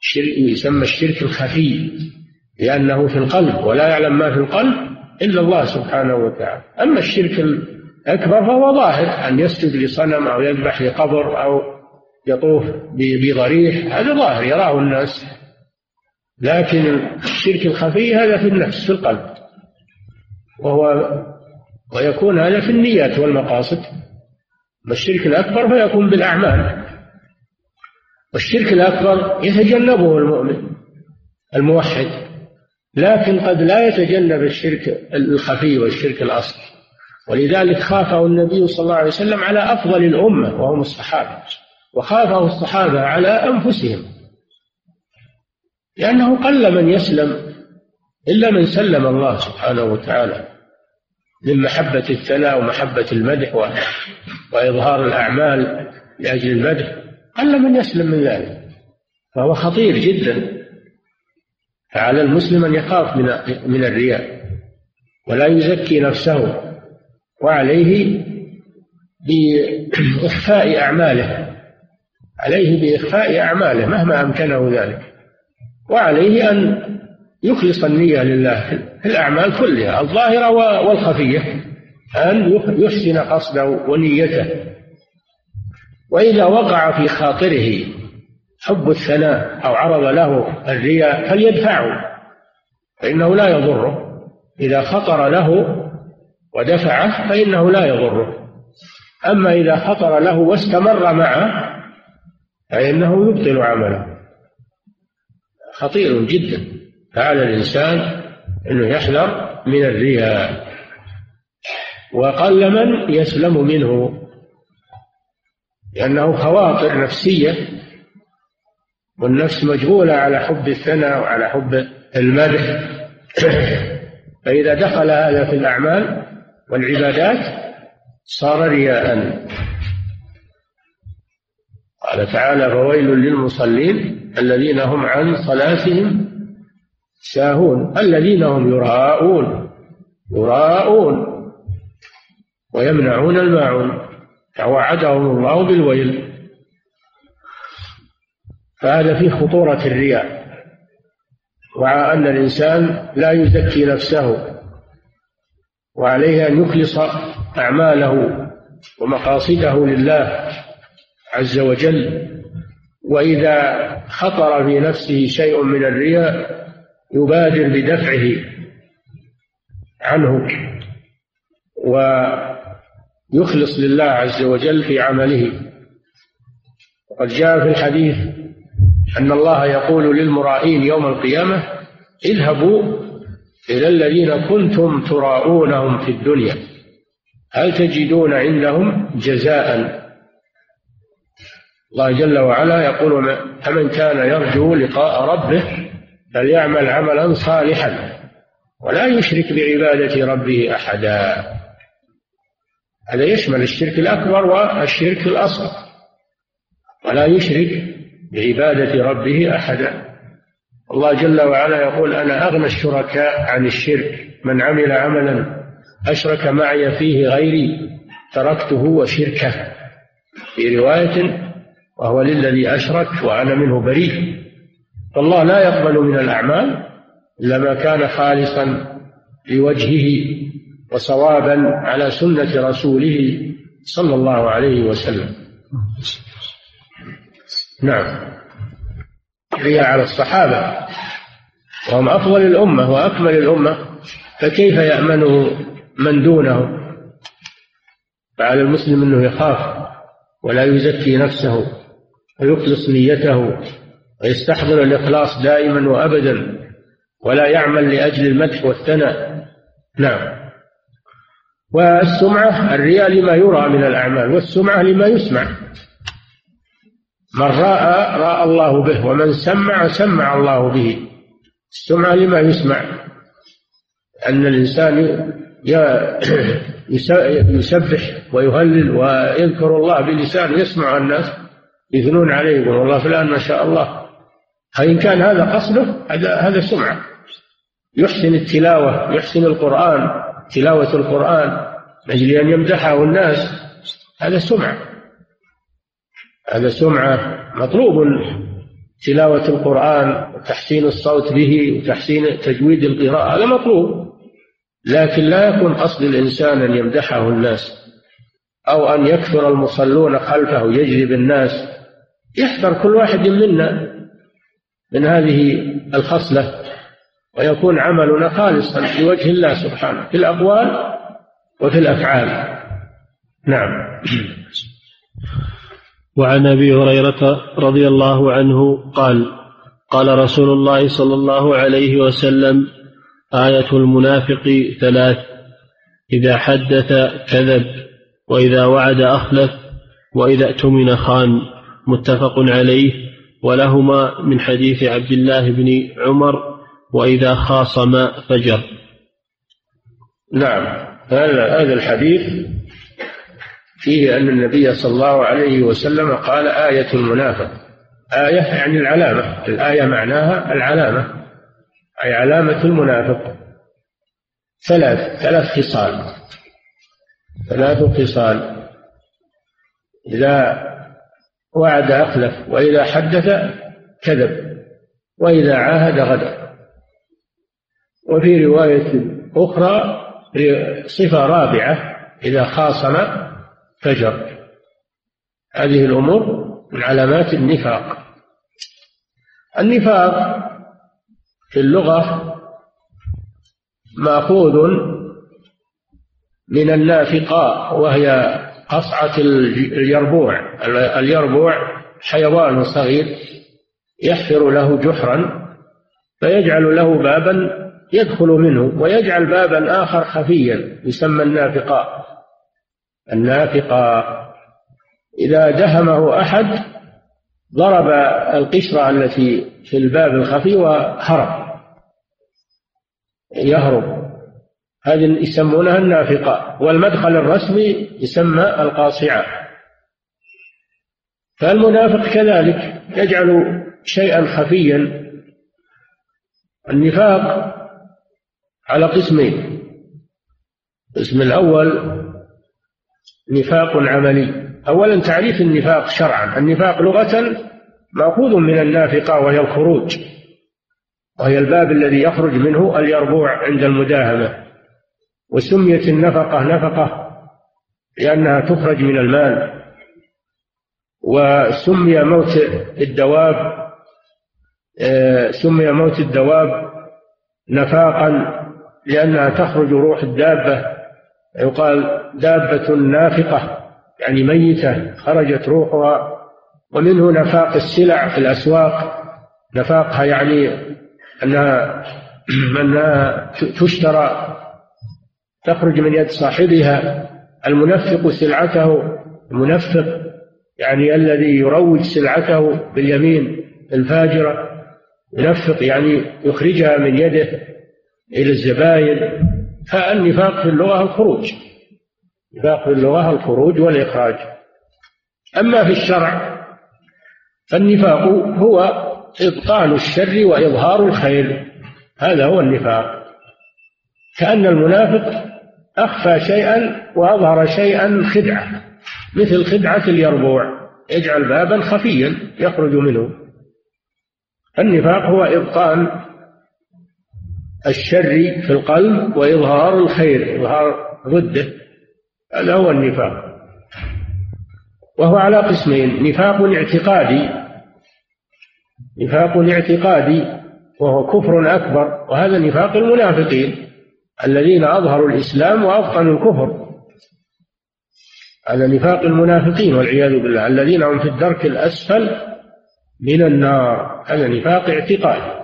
الشرك يسمى الشرك الخفي لأنه في القلب ولا يعلم ما في القلب. إلا الله سبحانه وتعالى. أما الشرك الأكبر فهو ظاهر أن يسجد لصنم أو يذبح لقبر أو يطوف بضريح هذا ظاهر يراه الناس. لكن الشرك الخفي هذا في النفس في القلب. وهو ويكون هذا في النيات والمقاصد. والشرك الأكبر فيكون بالأعمال. والشرك الأكبر يتجنبه المؤمن الموحد. لكن قد لا يتجنب الشرك الخفي والشرك الأصغر ولذلك خافه النبي صلى الله عليه وسلم على أفضل الأمة وهم الصحابة وخافه الصحابة على أنفسهم. لأنه قل من يسلم إلا من سلم الله سبحانه وتعالى من محبة الثناء ومحبة المدح وإظهار الأعمال لأجل المدح. قل من يسلم من ذلك. فهو خطير جدا. فعلى المسلم أن يخاف من من الرياء ولا يزكي نفسه وعليه بإخفاء أعماله عليه بإخفاء أعماله مهما أمكنه ذلك وعليه أن يخلص النية لله في الأعمال كلها الظاهرة والخفية أن يحسن قصده ونيته. وإذا وقع في خاطره حب الثناء أو عرض له الرياء فليدفعه فإنه لا يضره. إذا خطر له ودفعه فإنه لا يضره. أما إذا خطر له واستمر معه فإنه يبطل عمله. خطير جدا. فعلى الإنسان أنه يحذر من الرياء. وقل من يسلم منه لأنه خواطر نفسية والنفس مجبولة على حب الثناء وعلى حب المدح. فإذا دخل هذا في الأعمال والعبادات صار رياء. قال تعالى فويل للمصلين الذين هم عن صلاتهم ساهون الذين هم يراءون يراءون ويمنعون الماعون. توعدهم الله بالويل. فهذا فيه خطورة الرياء وعى أن الإنسان لا يزكي نفسه وعليه أن يخلص أعماله ومقاصده لله عز وجل. وإذا خطر في نفسه شيء من الرياء يبادر بدفعه عنه ويخلص لله عز وجل في عمله. وقد جاء في الحديث أن الله يقول للمرائين يوم القيامة اذهبوا إلى الذين كنتم تراءونهم في الدنيا هل تجدون عندهم جزاء؟ الله جل وعلا يقول فمن كان يرجو لقاء ربه فليعمل عملا صالحا ولا يشرك بعبادة ربه أحدا. هذا يشمل الشرك الأكبر والشرك الأصغر ولا يشرك بعبادة ربه أحدا. الله جل وعلا يقول أنا أغنى الشركاء عن الشرك من عمل عملا أشرك معي فيه غيري تركته وشركه. في رواية وهو للذي أشرك وأنا منه بريء. فالله لا يقبل من الأعمال إلا ما كان خالصا لوجهه وصوابا على سنة رسوله صلى الله عليه وسلم. نعم. هي على الصحابة. وهم أفضل الأمة وأكمل الأمة. فكيف يأمنه من دونه؟ فعلى المسلم أنه يخاف ولا يزكي نفسه ويخلص نيته ويستحضر الإخلاص دائما وأبدا ولا يعمل لأجل المدح والثناء. نعم. والسمعة الرياء لما يرى من الأعمال والسمعة لما يسمع. من رأى رأى الله به ومن سمع سمع الله به. السمعة لما يسمع. أن الإنسان يسبح ويهلل ويذكر الله بلسانه يسمع الناس يثنون عليه يقول والله فلان ما شاء الله. فإن كان هذا قصده هذا هذا سمعة. يحسن التلاوة يحسن القرآن تلاوة القرآن أجل أن يمدحه الناس هذا سمعة. هذا سمعة مطلوب تلاوة القرآن وتحسين الصوت به وتحسين تجويد القراءة هذا مطلوب. لكن لا يكون قصد الإنسان أن يمدحه الناس أو أن يكثر المصلون خلفه يجذب الناس. يحذر كل واحد منا من هذه الخصلة ويكون عملنا خالصا لوجه الله سبحانه في الأقوال وفي الأفعال. نعم. وعن أبي هريرة رضي الله عنه قال قال رسول الله صلى الله عليه وسلم آية المنافق ثلاث إذا حدث كذب وإذا وعد أخلف وإذا اؤتمن خان متفق عليه. ولهما من حديث عبد الله بن عمر وإذا خاصم فجر. نعم هذا هذا الحديث فيه أن النبي صلى الله عليه وسلم قال آية المنافق. آية يعني العلامة. الآية معناها العلامة. أي علامة المنافق. ثلاث ثلاث خصال. ثلاث خصال. إذا وعد أخلف وإذا حدث كذب وإذا عاهد غدر. وفي رواية أخرى صفة رابعة إذا خاصم فجر. هذه الأمور من علامات النفاق. النفاق في اللغة مأخوذ من النافقاء وهي قصعة اليربوع. اليربوع حيوان صغير يحفر له جحرا فيجعل له بابا يدخل منه ويجعل بابا آخر خفيا يسمى النافقاء النافقة إذا دهمه أحد ضرب القشرة التي في الباب الخفي وهرب يهرب. هذه يسمونها النافقة والمدخل الرسمي يسمى القاصعة. فالمنافق كذلك يجعل شيئا خفيا النفاق على قسمين. القسم الأول نفاق عملي أولا تعريف النفاق شرعا. النفاق لغة مأخوذ من النافقة وهي الخروج. وهي الباب الذي يخرج منه اليربوع عند المداهمة. وسميت النفقة نفقة لأنها تخرج من المال. وسمي موت الدواب آه، سمي موت الدواب نفاقا لأنها تخرج روح الدابة. يقال دابة نافقة يعني ميتة خرجت روحها ومنه نفاق السلع في الأسواق. نفاقها يعني أنها أنها تشترى تخرج من يد صاحبها. المنفق سلعته المنفق يعني الذي يروج سلعته باليمين الفاجرة ينفق يعني يخرجها من يده إلى الزباين. فالنفاق في اللغة الخروج. نفاق في اللغة الخروج والإخراج. أما في الشرع فالنفاق هو إبطال الشر وإظهار الخير. هذا هو النفاق. كأن المنافق أخفى شيئا وأظهر شيئا خدعة مثل خدعة اليربوع. يجعل بابا خفيا يخرج منه. النفاق هو إبطال الشر في القلب وإظهار الخير إظهار ضده هذا هو النفاق. وهو على قسمين نفاق اعتقادي نفاق اعتقادي وهو كفر أكبر وهذا نفاق المنافقين الذين أظهروا الإسلام وأبطنوا الكفر. هذا نفاق المنافقين والعياذ بالله الذين هم في الدرك الأسفل من النار هذا نفاق اعتقادي.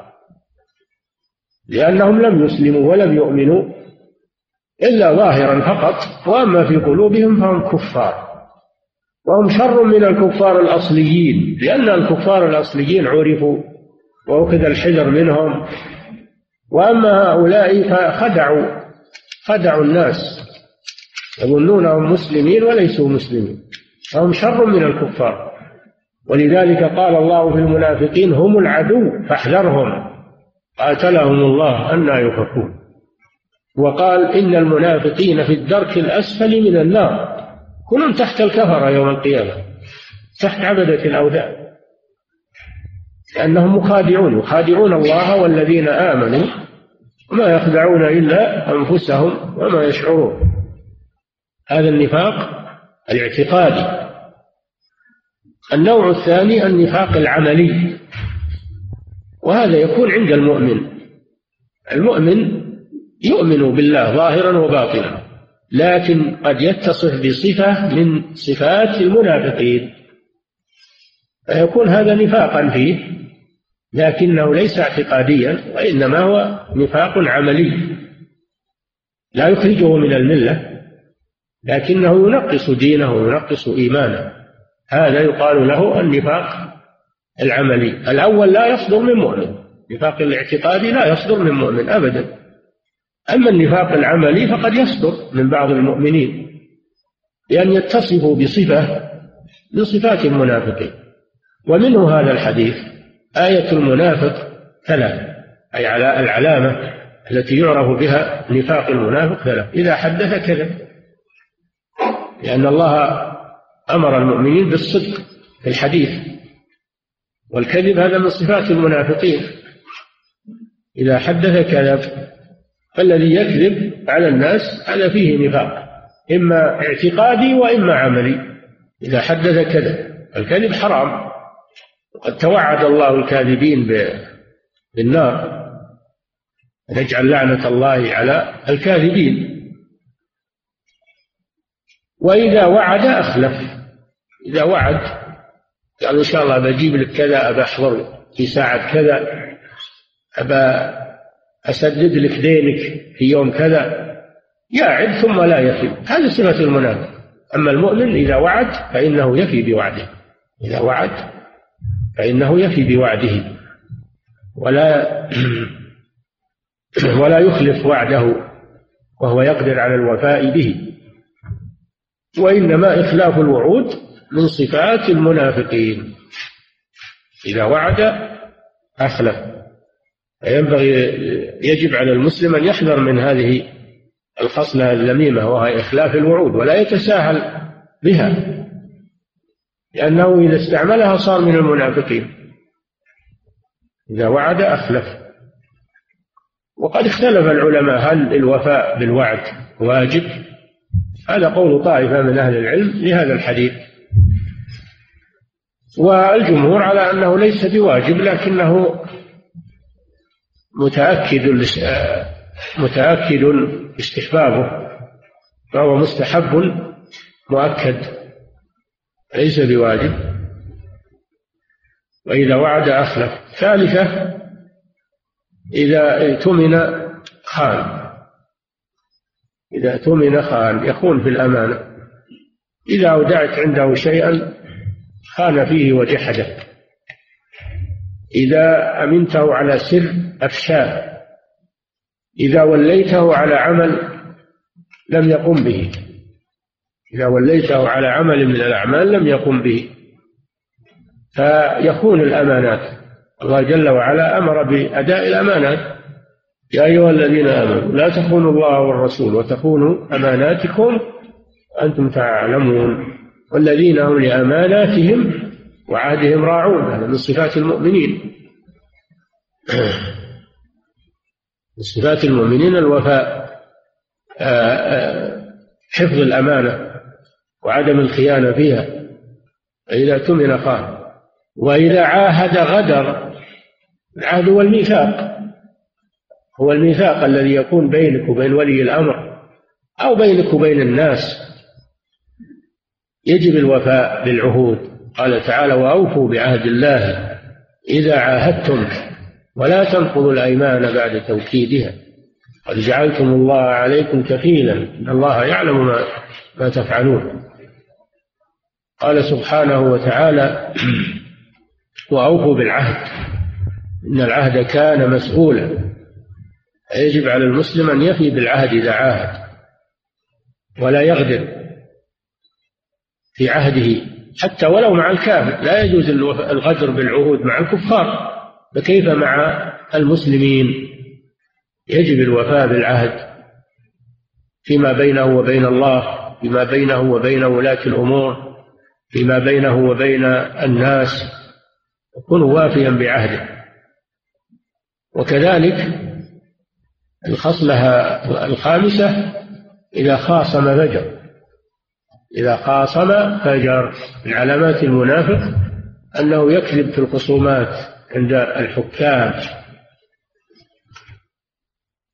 لأنهم لم يسلموا ولم يؤمنوا إلا ظاهرا فقط وأما في قلوبهم فهم كفار. وهم شر من الكفار الأصليين لأن الكفار الأصليين عرفوا وأخذ الحذر منهم. وأما هؤلاء فخدعوا خدعوا الناس يظنونهم مسلمين وليسوا مسلمين. فهم شر من الكفار. ولذلك قال الله في المنافقين هم العدو فاحذرهم. قاتلهم الله أنا يؤفكون وقال إن المنافقين في الدرك الأسفل من النار. كلهم تحت الكفرة يوم القيامة. تحت عبدة الأوثان. لأنهم مخادعون. يخادعون الله والذين آمنوا وما يخدعون إلا أنفسهم وما يشعرون. هذا النفاق الاعتقادي. النوع الثاني النفاق العملي. وهذا يكون عند المؤمن. المؤمن يؤمن بالله ظاهرا وباطنا لكن قد يتصف بصفة من صفات المنافقين. فيكون هذا نفاقا فيه لكنه ليس اعتقاديا وإنما هو نفاق عملي. لا يخرجه من الملة لكنه ينقص دينه وينقص إيمانه. هذا يقال له النفاق العملي. الأول لا يصدر من مؤمن. النفاق الاعتقادي لا يصدر من مؤمن أبدا. أما النفاق العملي فقد يصدر من بعض المؤمنين. لأن يتصفوا بصفة من صفات المنافقين. ومنه هذا الحديث آية المنافق ثلاث أي على العلامة التي يعرف بها نفاق المنافق ثلاث إذا حدث كذب. لأن الله أمر المؤمنين بالصدق في الحديث. والكذب هذا من صفات المنافقين. إذا حدث كذب فالذي يكذب على الناس هذا فيه نفاق إما اعتقادي وإما عملي. إذا حدث كذب الكذب حرام. وقد توعد الله الكاذبين بالنار. نجعل لعنة الله على الكاذبين. وإذا وعد أخلف. إذا وعد قال إن شاء الله بجيب لك كذا أبى أحضر في ساعة كذا أبى أسدد لك دينك في يوم كذا. يعد ثم لا يفي هذه صفة المنافق. أما المؤمن إذا وعد فإنه يفي بوعده. إذا وعد فإنه يفي بوعده. ولا ولا يخلف وعده وهو يقدر على الوفاء به. وإنما إخلاف الوعود من صفات المنافقين. إذا وعد أخلف. فينبغي يجب على المسلم أن يحذر من هذه الخصلة اللميمة وهي إخلاف الوعود ولا يتساهل بها. لأنه إذا استعملها صار من المنافقين. إذا وعد أخلف. وقد اختلف العلماء هل الوفاء بالوعد واجب؟ هذا قول طائفة من أهل العلم لهذا الحديث. والجمهور على أنه ليس بواجب لكنه متأكد متأكد استحبابه فهو مستحب مؤكد ليس بواجب. وإذا وعد أخلف. ثالثة إذا اؤتمن خان. إذا اؤتمن خان يخون في الأمانة. إذا أودعت عنده شيئا خان فيه وجحده إذا أمنته على سر أفشاه. إذا وليته على عمل لم يقم به. إذا وليته على عمل من الأعمال لم يقم به. فيخون الأمانات. الله جل وعلا أمر بأداء الأمانات. يا أيها الذين آمنوا لا تخونوا الله والرسول وتخونوا أماناتكم. أنتم تعلمون. والذين هم لأماناتهم وعهدهم راعون هذا من صفات المؤمنين. من صفات المؤمنين الوفاء آه، آه، حفظ الأمانة وعدم الخيانة فيها. فإذا تمن خان وإذا عاهد غدر العهد والميثاق هو الميثاق الذي يكون بينك وبين ولي الأمر أو بينك وبين الناس. يجب الوفاء بالعهود. قال تعالى وأوفوا بعهد الله إذا عاهدتم ولا تنقضوا الأيمان بعد توكيدها. قد جعلتم الله عليكم كفيلا إن الله يعلم ما, ما تفعلون. قال سبحانه وتعالى وأوفوا بالعهد. إن العهد كان مسؤولا. يجب على المسلم أن يفي بالعهد إذا عاهد ولا يغدر. في عهده. حتى ولو مع الكافر لا يجوز الغدر بالعهود مع الكفار. فكيف مع المسلمين؟ يجب الوفاء بالعهد فيما بينه وبين الله فيما بينه وبين ولاة الأمور فيما بينه وبين الناس. يكون وافيا بعهده. وكذلك الخصلة الخامسة إذا خاصم فجر. إذا خاصم فجر من علامات المنافق أنه يكذب في الخصومات عند الحكام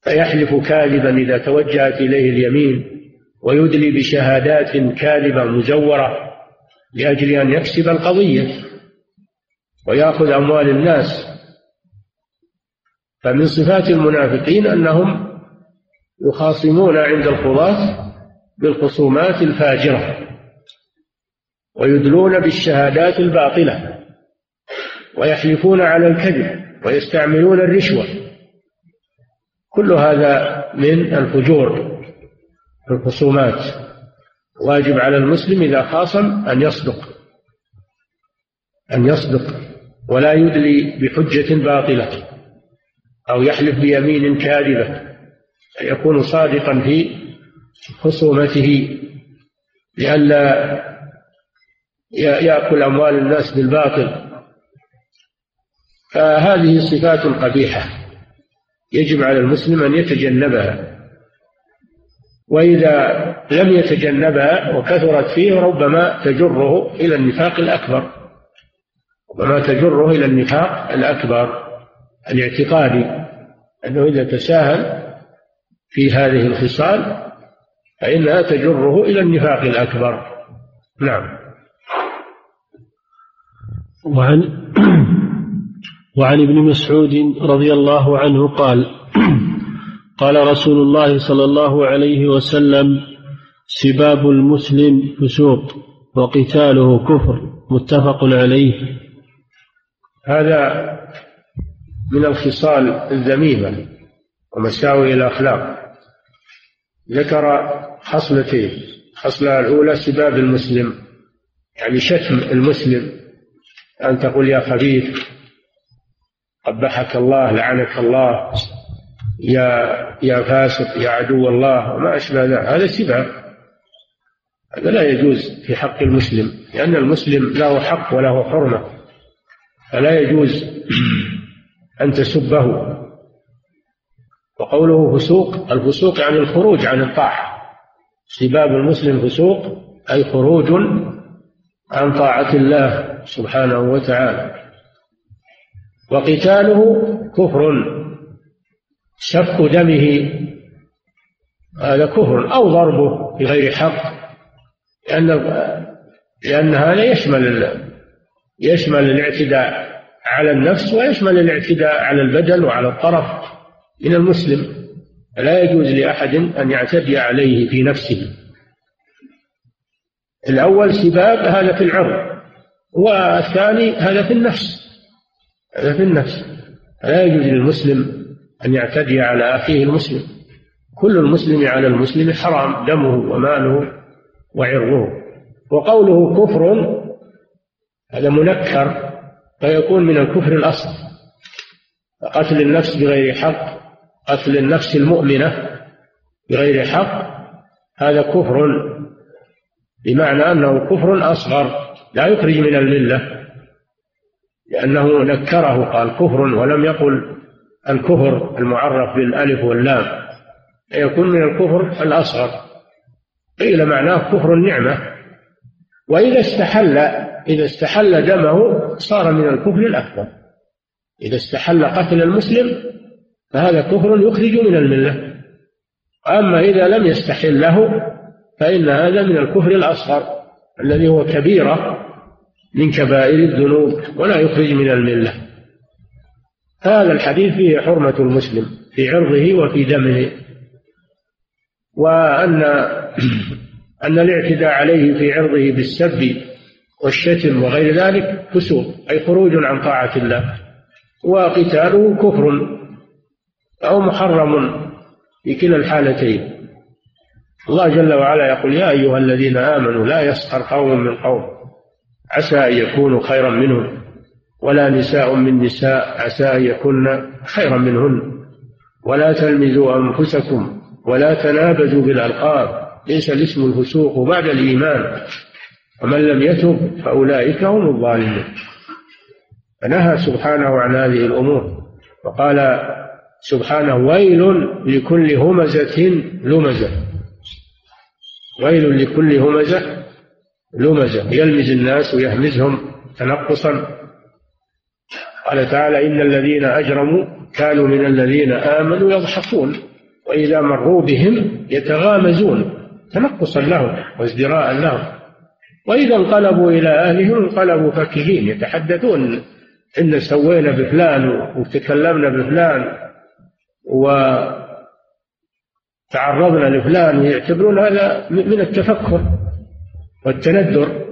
فيحلف كاذبا إذا توجهت إليه اليمين ويدلي بشهادات كاذبة مزورة لأجل أن يكسب القضية ويأخذ أموال الناس. فمن صفات المنافقين أنهم يخاصمون عند القضاة بالخصومات الفاجرة ويدلون بالشهادات الباطلة ويحلفون على الكذب ويستعملون الرشوة. كل هذا من الفجور في الخصومات واجب على المسلم إذا خاصم أن يصدق أن يصدق ولا يدلي بحجة باطلة أو يحلف بيمين كاذبة يكون صادقا في خصومته لئلا يأكل أموال الناس بالباطل. فهذه صفات قبيحة يجب على المسلم أن يتجنبها. وإذا لم يتجنبها وكثرت فيه ربما تجره إلى النفاق الأكبر. ربما تجره إلى النفاق الأكبر الاعتقادي أنه إذا تساهل في هذه الخصال فإنها تجره إلى النفاق الأكبر. نعم. وعن وعن ابن مسعود رضي الله عنه قال قال رسول الله صلى الله عليه وسلم سباب المسلم فسوق وقتاله كفر. متفق عليه. هذا من الخصال الذميمة ومساوئ الأخلاق. ذكر خصلتين. الخصلة الأولى سباب المسلم يعني شتم المسلم. أن تقول يا خبيث قبحك الله لعنك الله. يا يا فاسق يا عدو الله وما أشبه ذلك. هذا سباب. هذا لا يجوز في حق المسلم لأن المسلم له حق وله حرمة. فلا يجوز أن تسبه. وقوله فسوق الفسوق يعني الخروج عن الطاعة سباب المسلم فسوق أي خروج عن طاعة الله سبحانه وتعالى. وقتاله كفر سفك دمه هذا كفر أو ضربه بغير حق لأن لأن هذا يشمل يشمل الاعتداء على النفس ويشمل الاعتداء على البدن وعلى الطرف من المسلم. فلا يجوز لأحد أن يعتدي عليه في نفسه. الأول سباب هذا في العرض والثاني هذا في النفس. هذا في النفس. فلا يجوز للمسلم أن يعتدي على أخيه المسلم. كل المسلم على المسلم حرام دمه وماله وعرضه. وقوله كفر هذا منكر فيكون من الكفر الأصغر قتل النفس بغير حق قتل النفس المؤمنة بغير حق هذا كفر بمعنى أنه كفر أصغر لا يخرج من الملة لأنه نكره قال كفر ولم يقل الكفر المعرف بالألف واللام يكون من الكفر الأصغر. قيل معناه كفر النعمة. وإذا استحل إذا استحل دمه صار من الكفر الأكبر. إذا استحل قتل المسلم فهذا كفر يخرج من الملة. أما إذا لم يستحل له فإن هذا من الكفر الأصغر الذي هو كبيرة من كبائر الذنوب ولا يخرج من الملة. هذا الحديث فيه حرمة المسلم في عرضه وفي دمه. وأن أن الاعتداء عليه في عرضه بالسب والشتم وغير ذلك فسوق أي خروج عن طاعة الله. وقتاله كفر. أو محرم في كلا الحالتين. الله جل وعلا يقول يا أيها الذين آمنوا لا يسخر قوم من قوم. عسى أن يكونوا خيرا منهم ولا نساء من نساء عسى أن يكن خيرا منهن. ولا تلمزوا أنفسكم ولا تنابزوا بالألقاب. ليس الاسم الفسوق بعد الإيمان. ومن لم يتب فأولئك هم الظالمون. فنهى سبحانه عن هذه الأمور. وقال سبحانه ويل لكل همزة لمزة. ويل لكل همزة لمزة. يلمز الناس ويهمزهم تنقصا. قال تعالى إن الذين أجرموا كانوا من الذين آمنوا يضحكون وإذا مروا بهم يتغامزون تنقصا لهم وازدراء لهم. وإذا انقلبوا إلى أهلهم انقلبوا فكهين يتحدثون. إن سوينا بفلان وتكلمنا بفلان وتعرضنا لفلان يعتبرون هذا من التفكر والتندر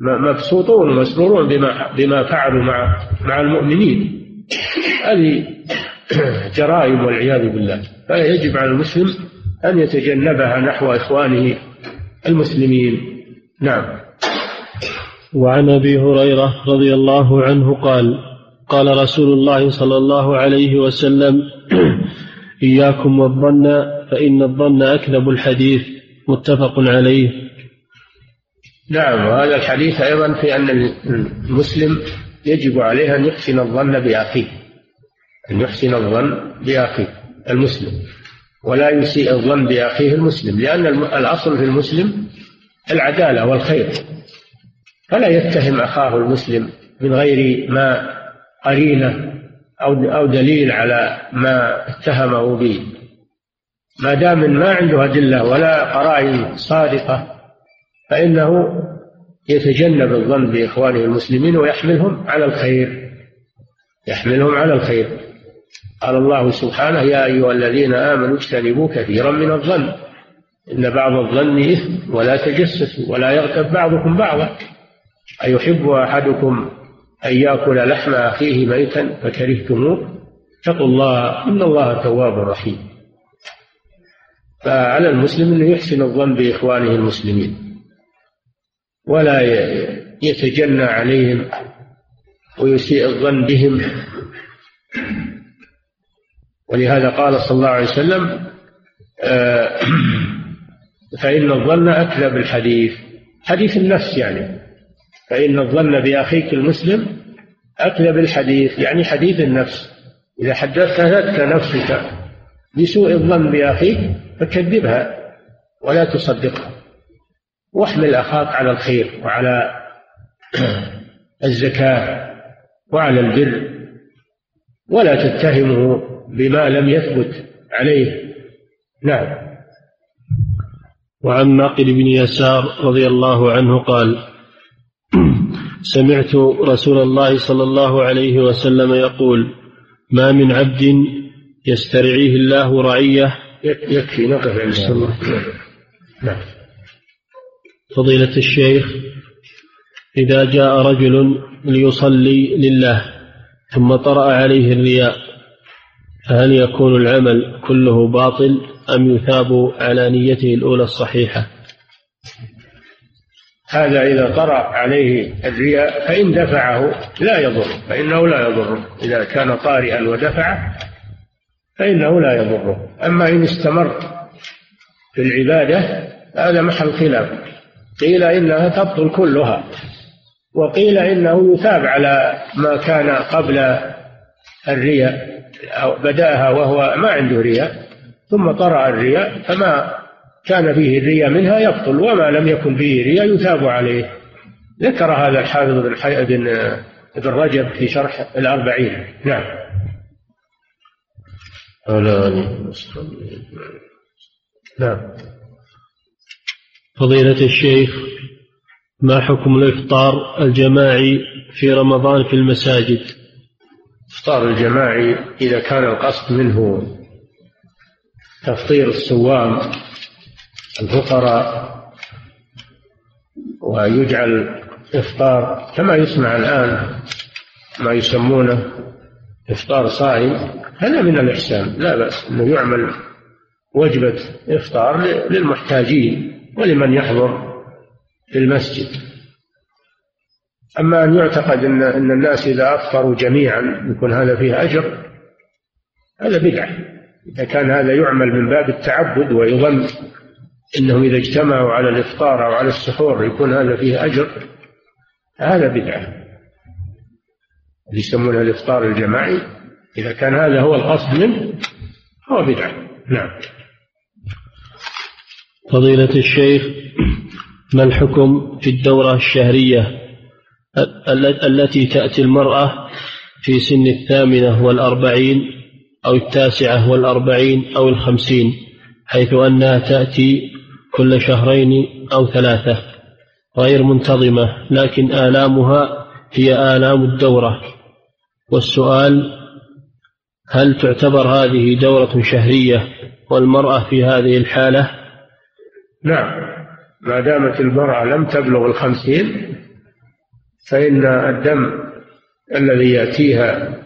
مبسوطون ومسرورون بما بما فعلوا مع مع المؤمنين. هذه جرائم والعياذ بالله. فيجب على المسلم أن يتجنبها نحو إخوانه المسلمين. نعم. وعن أبي هريرة رضي الله عنه قال قال رسول الله صلى الله عليه وسلم إياكم والظن فإن الظن أكذب الحديث. متفق عليه. نعم وهذا الحديث أيضا في أن المسلم يجب عليه أن يحسن الظن بأخيه أن يحسن الظن بأخيه المسلم ولا يسيء الظن بأخيه المسلم لأن الأصل في المسلم العدالة والخير فلا يتهم أخاه المسلم من غير ما قرينة أو أو دليل على ما اتهمه به. ما دام ما عنده أدلة ولا قرائن صادقة فإنه يتجنب الظن بإخوانه المسلمين ويحملهم على الخير. يحملهم على الخير. قال الله سبحانه يا أيها الذين آمنوا اجتنبوا كثيرا من الظن. إن بعض الظن إثم ولا تجسسوا ولا يغتب بعضكم بعضا. أيحب أحدكم أن يأكل لحم أخيه ميتا فكرهتموه. اتقوا الله إن الله تواب رحيم. فعلى المسلم أنه يحسن الظن بإخوانه المسلمين. ولا يتجنى عليهم ويسيء الظن بهم. ولهذا قال صلى الله عليه وسلم آه، فإن الظن أكذب الحديث. حديث النفس يعني. فإن الظن بأخيك المسلم أكذب الحديث يعني حديث النفس. إذا حدثتك نفسك بسوء الظن بأخيك فكذبها ولا تصدقها. واحمل أخاك على الخير وعلى الزكاة وعلى البر. ولا تتهمه بما لم يثبت عليه. نعم. وعن معقل بن يسار رضي الله عنه قال سمعت رسول الله صلى الله عليه وسلم يقول ما من عبد يسترعيه الله رعية. يكفي. نقف عند الله نعم. فضيلة الشيخ إذا جاء رجل ليصلي لله ثم طرأ عليه الرياء فهل يكون العمل كله باطل أم يثاب على نيته الأولى الصحيحة؟ هذا إذا طرأ عليه الرياء فإن دفعه لا يضر فإنه لا يضره إذا كان طارئا ودفعه فإنه لا يضره أما إن استمر في العبادة هذا محل خلاف. قيل إنها تبطل كلها وقيل إنه يثاب على ما كان قبل الرياء أو بدأها وهو ما عنده رياء ثم طرأ الرياء فما كان فيه الرياء منها يبطل وما لم يكن فيه رياء يثاب عليه. ذكر هذا الحافظ بن بن ابن رجب في شرح الأربعين. نعم. نعم. فضيلة الشيخ ما حكم الإفطار الجماعي في رمضان في المساجد؟ الإفطار الجماعي إذا كان القصد منه تفطير الصوام الفقراء ويجعل إفطار كما يسمع الآن ما يسمونه إفطار صائم هذا من الإحسان. لا بأس أنه يعمل وجبة إفطار للمحتاجين ولمن يحضر في المسجد. أما أن يعتقد أن أن الناس إذا أفطروا جميعا يكون هذا فيه أجر هذا بدعة. إذا كان هذا يعمل من باب التعبد ويظن أنهم إذا اجتمعوا على الإفطار أو على السحور يكون هذا فيه أجر. هذا بدعة. اللي يسمونها الإفطار الجماعي إذا كان هذا هو القصد منه هو بدعة. نعم. فضيلة الشيخ ما الحكم في الدورة الشهرية التي تأتي المرأة في سن الثامنة والأربعين أو التاسعة والأربعين أو الخمسين؟ حيث أنها تأتي كل شهرين أو ثلاثة غير منتظمة لكن آلامها هي آلام الدورة. والسؤال هل تعتبر هذه دورة شهرية والمرأة في هذه الحالة؟ نعم ما دامت المرأة لم تبلغ الخمسين فإن الدم الذي يأتيها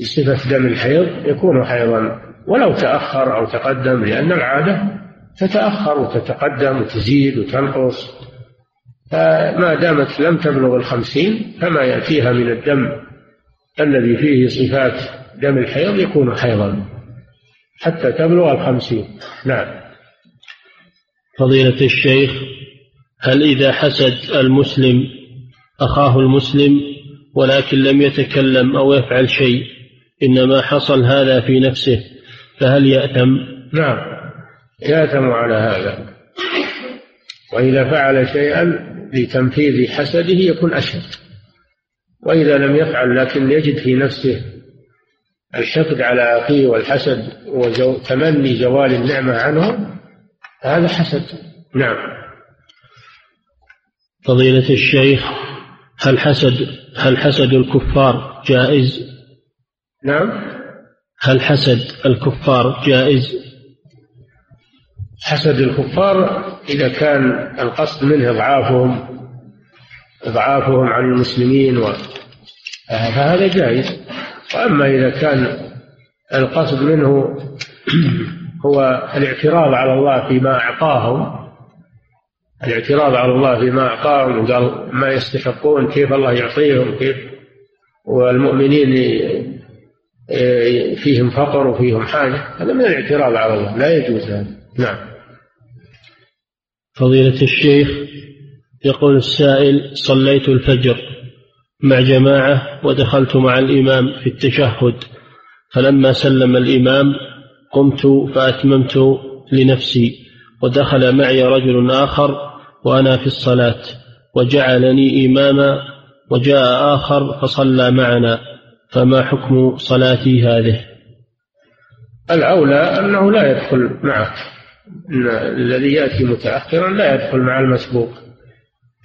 بصفة دم الحيض يكون حيضا. ولو تأخر أو تقدم لأن العادة تتأخر وتتقدم وتزيد وتنقص. فما دامت لم تبلغ الخمسين فما يأتيها من الدم. الذي فيه صفات دم الحيض يكون حيضا حتى تبلغ الخمسين. نعم. فضيلة الشيخ هل إذا حسد المسلم أخاه المسلم ولكن لم يتكلم أو يفعل شيء إنما حصل هذا في نفسه؟ فهل يأثم؟ نعم يأثم على هذا. وإذا فعل شيئا لتنفيذ حسده يكون أشد. وإذا لم يفعل لكن يجد في نفسه الحقد على أخيه والحسد وتمني زوال النعمة عنه هذا حسد. نعم. فضيلة الشيخ هل حسد هل حسد الكفار جائز؟ نعم. هل حسد الكفار جائز؟ حسد الكفار إذا كان القصد منه إضعافهم إضعافهم عن المسلمين و... فهذا جائز وأما إذا كان القصد منه هو الاعتراض على الله فيما أعطاهم الاعتراض على الله فيما أعطاهم وقال ما يستحقون كيف الله يعطيهم كيف والمؤمنين فيهم فقر وفيهم حاجة. هذا من الاعتراض على الله. لا يجوز هذا. نعم. فضيلة الشيخ يقول السائل صليت الفجر مع جماعة ودخلت مع الإمام في التشهد. فلما سلم الإمام قمت فأتممت لنفسي ودخل معي رجل آخر وأنا في الصلاة وجعلني إماما وجاء آخر فصلى معنا. فما حكم صلاتي هذه؟ الأولى أنه لا يدخل معك إن الذي يأتي متأخرا لا يدخل مع المسبوق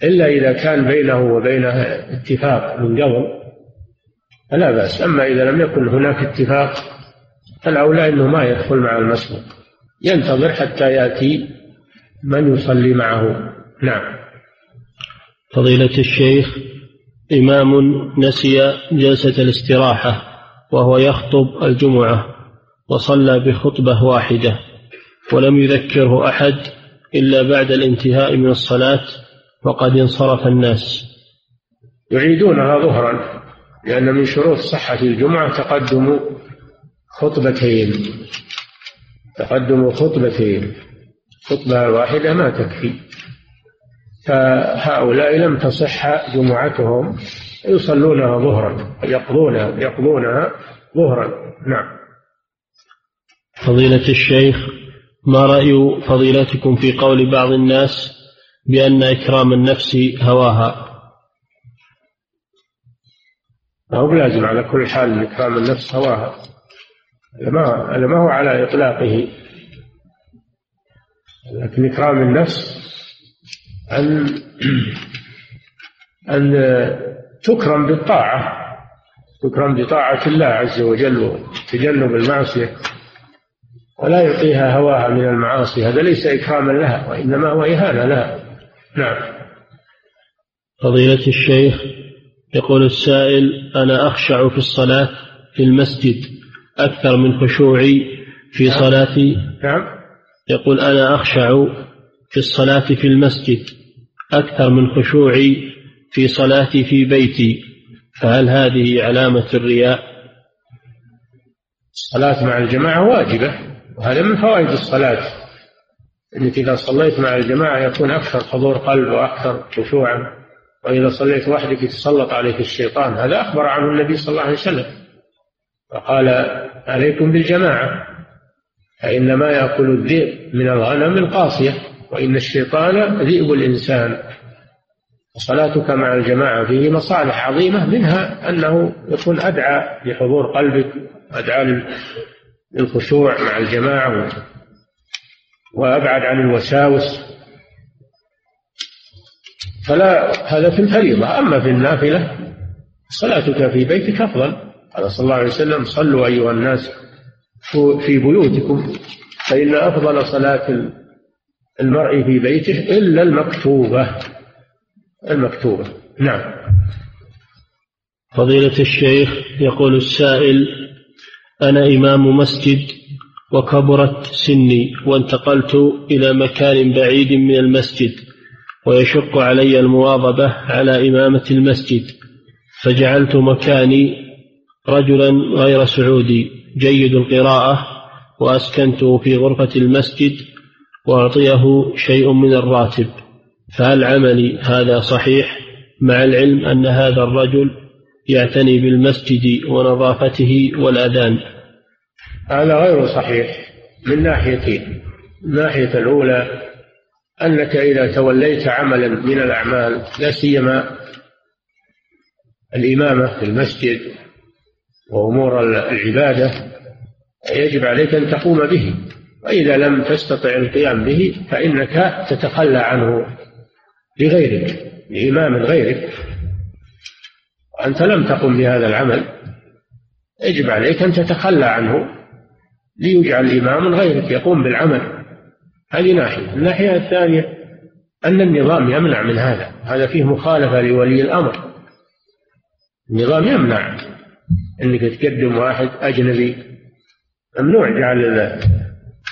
إلا إذا كان بينه وبينه اتفاق من قبل فلا بأس. أما إذا لم يكن هناك اتفاق فالأولى أنه ما يدخل مع المسبوق. ينتظر حتى يأتي من يصلي معه. نعم. فضيلة الشيخ إمام نسي جلسة الاستراحة وهو يخطب الجمعة وصلى بخطبة واحدة ولم يذكره أحد إلا بعد الانتهاء من الصلاة وقد انصرف الناس. يعيدونها ظهرا لأن من شروط صحة الجمعة تقدم خطبتين. تقدم خطبتين. خطبة واحدة ما تكفي. فهؤلاء لم تصح جمعتهم. يصلونها ظهرا يقضونها يقضونها ظهرا. نعم. فضيلة الشيخ ما رأي فضيلتكم في قول بعض الناس بأن إكرام النفس هواها؟ ما هو لازم على كل حال إكرام النفس هواها. هذا ما هو على إطلاقه. لكن إكرام النفس أن أن تكرم بالطاعة تكرم بطاعة الله عز وجل وتجنب المعصية ولا يعطيها هواها من المعاصي. هذا ليس إكراما لها وإنما هو إهانة لها. نعم. فضيلة الشيخ يقول السائل أنا أخشع في الصلاة في المسجد أكثر من خشوعي في نعم. صلاتي؟ نعم. يقول أنا أخشع في الصلاة في المسجد أكثر من خشوعي في صلاتي في بيتي فهل هذه علامة الرياء؟ الصلاة مع الجماعة واجبة وهذا من فوائد الصلاة. أنك إذا صليت مع الجماعة يكون أكثر حضور قلب وأكثر خشوعا وإذا صليت وحدك يتسلط عليك الشيطان. هذا أخبر عنه النبي صلى الله عليه وسلم. فقال عليكم بالجماعة فإنما يأكل الذئب من الغنم القاصية. وإن الشيطان ذئب الإنسان. صلاتك مع الجماعة فيه مصالح عظيمة منها أنه يكون أدعى لحضور قلبك أدعى للخشوع مع الجماعة وأبعد عن الوساوس. فلا هذا في الفريضة. أما في النافلة صلاتك في بيتك أفضل. قال صلى الله عليه وسلم صلوا أيها الناس في بيوتكم فإن أفضل صلاة المرء في بيته إلا المكتوبة. المكتوبة. نعم. فضيلة الشيخ يقول السائل أنا إمام مسجد وكبرت سني وانتقلت إلى مكان بعيد من المسجد ويشق علي المواظبة على إمامة المسجد فجعلت مكاني رجلا غير سعودي جيد القراءة وأسكنته في غرفة المسجد وأعطيه شيء من الراتب. فهل عملي هذا صحيح مع العلم أن هذا الرجل يعتني بالمسجد ونظافته والأذان. هذا غير صحيح من ناحيتين الناحية الأولى أنك إذا توليت عملا من الأعمال لا سيما الإمامة في المسجد وأمور العبادة يجب عليك أن تقوم به. وإذا لم تستطع القيام به فإنك تتخلى عنه لغيرك لإمام غيرك. وأنت لم تقم بهذا العمل يجب عليك أن تتخلى عنه ليجعل إمام غيرك يقوم بالعمل. هذه ناحية. الناحية الثانية أن النظام يمنع من هذا. هذا فيه مخالفة لولي الأمر. النظام يمنع أنك تقدم واحد أجنبي. ممنوع. جعل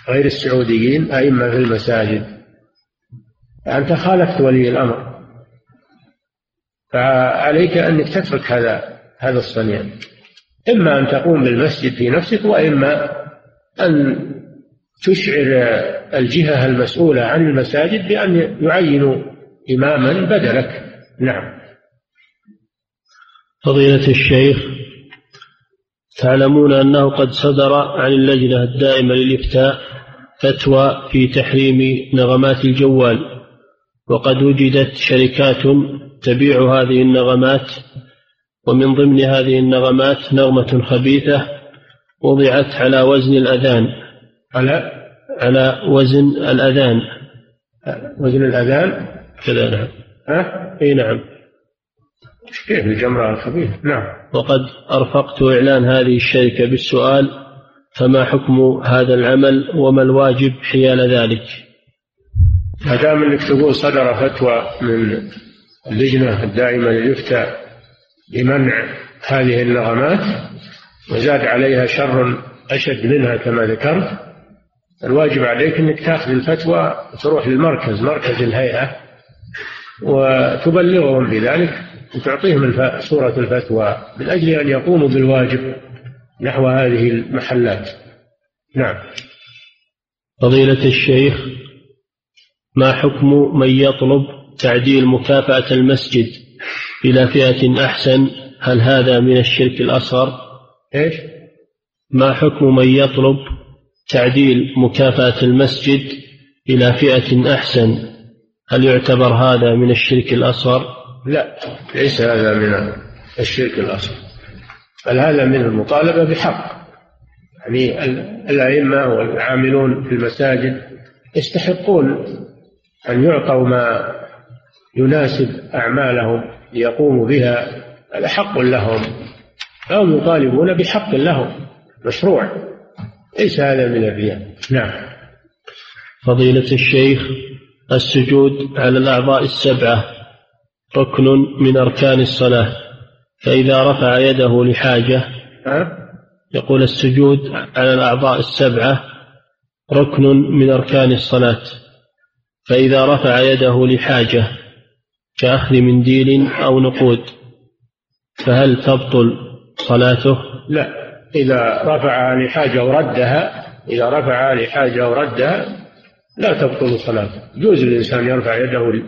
غير السعوديين أئمة في المساجد. أنت خالفت ولي الأمر. فعليك أنك تترك هذا هذا الصنيع. إما أن تقوم بالمسجد في نفسك وإما أن تشعر الجهة المسؤولة عن المساجد بأن يعينوا إماما بدلك. نعم. فضيلة الشيخ تعلمون أنه قد صدر عن اللجنة الدائمة للإفتاء فتوى في تحريم نغمات الجوال وقد وجدت شركات تبيع هذه النغمات ومن ضمن هذه النغمات نغمة خبيثة وضعت على وزن الأذان. على؟ على وزن الأذان. وزن الأذان؟ كذا نعم. ها؟ إي نعم. كيف الجمرة الخبيث نعم. وقد أرفقت إعلان هذه الشركة بالسؤال فما حكم هذا العمل وما الواجب حيال ذلك؟ ما دام أنك تقول صدر فتوى من اللجنة الدائمة للإفتاء بمنع هذه النغمات وزاد عليها شر أشد منها كما ذكرت الواجب عليك أنك تأخذ الفتوى وتروح للمركز مركز الهيئة وتبلغهم بذلك وتعطيهم صورة الفتوى من أجل أن يقوموا بالواجب. نحو هذه المحلات نعم فضيلة الشيخ ما حكم من يطلب تعديل مكافأة المسجد إلى فئة أحسن هل هذا من الشرك الأصغر؟ إيش؟ ما حكم من يطلب تعديل مكافأة المسجد إلى فئة أحسن هل يعتبر هذا من الشرك الأصغر؟ لا ليس هذا من الشرك الأصغر بل هذا من المطالبة بحق. يعني الأئمة والعاملون في المساجد يستحقون أن يعطوا ما يناسب أعمالهم ليقوموا بها هذا حق لهم. فهم يطالبون بحق لهم مشروع. ليس هذا من الرياء. نعم. فضيلة الشيخ السجود على الأعضاء السبعة ركن من أركان الصلاة. فإذا رفع يده لحاجة يقول السجود على الأعضاء السبعة ركن من أركان الصلاة. فإذا رفع يده لحاجة كأخذ منديل أو نقود فهل تبطل صلاته؟ لا إذا رفع لحاجة وردها إذا رفع لحاجة وردها لا تبطل صلاته. يجوز الإنسان يرفع يده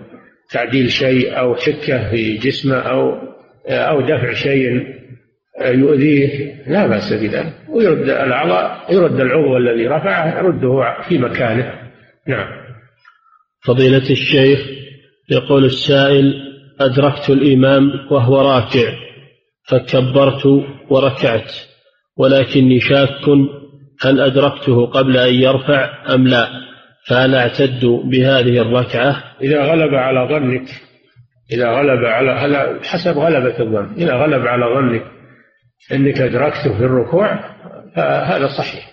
لتعديل شيء أو حكة في جسمه أو أو دفع شيء يؤذيه لا بأس بذلك. ويرد الأعضاء يرد العضو الذي رفعه يرده في مكانه. نعم. فضيلة الشيخ يقول السائل أدركت الإمام وهو راكع فكبرت وركعت ولكني شاك هل أدركته قبل أن يرفع أم لا فهل أعتد بهذه الركعة؟ إذا غلب على ظنك إذا غلب على هذا حسب غلبة الظن. إذا غلب على ظنك أنك أدركته في الركوع فهذا صحيح.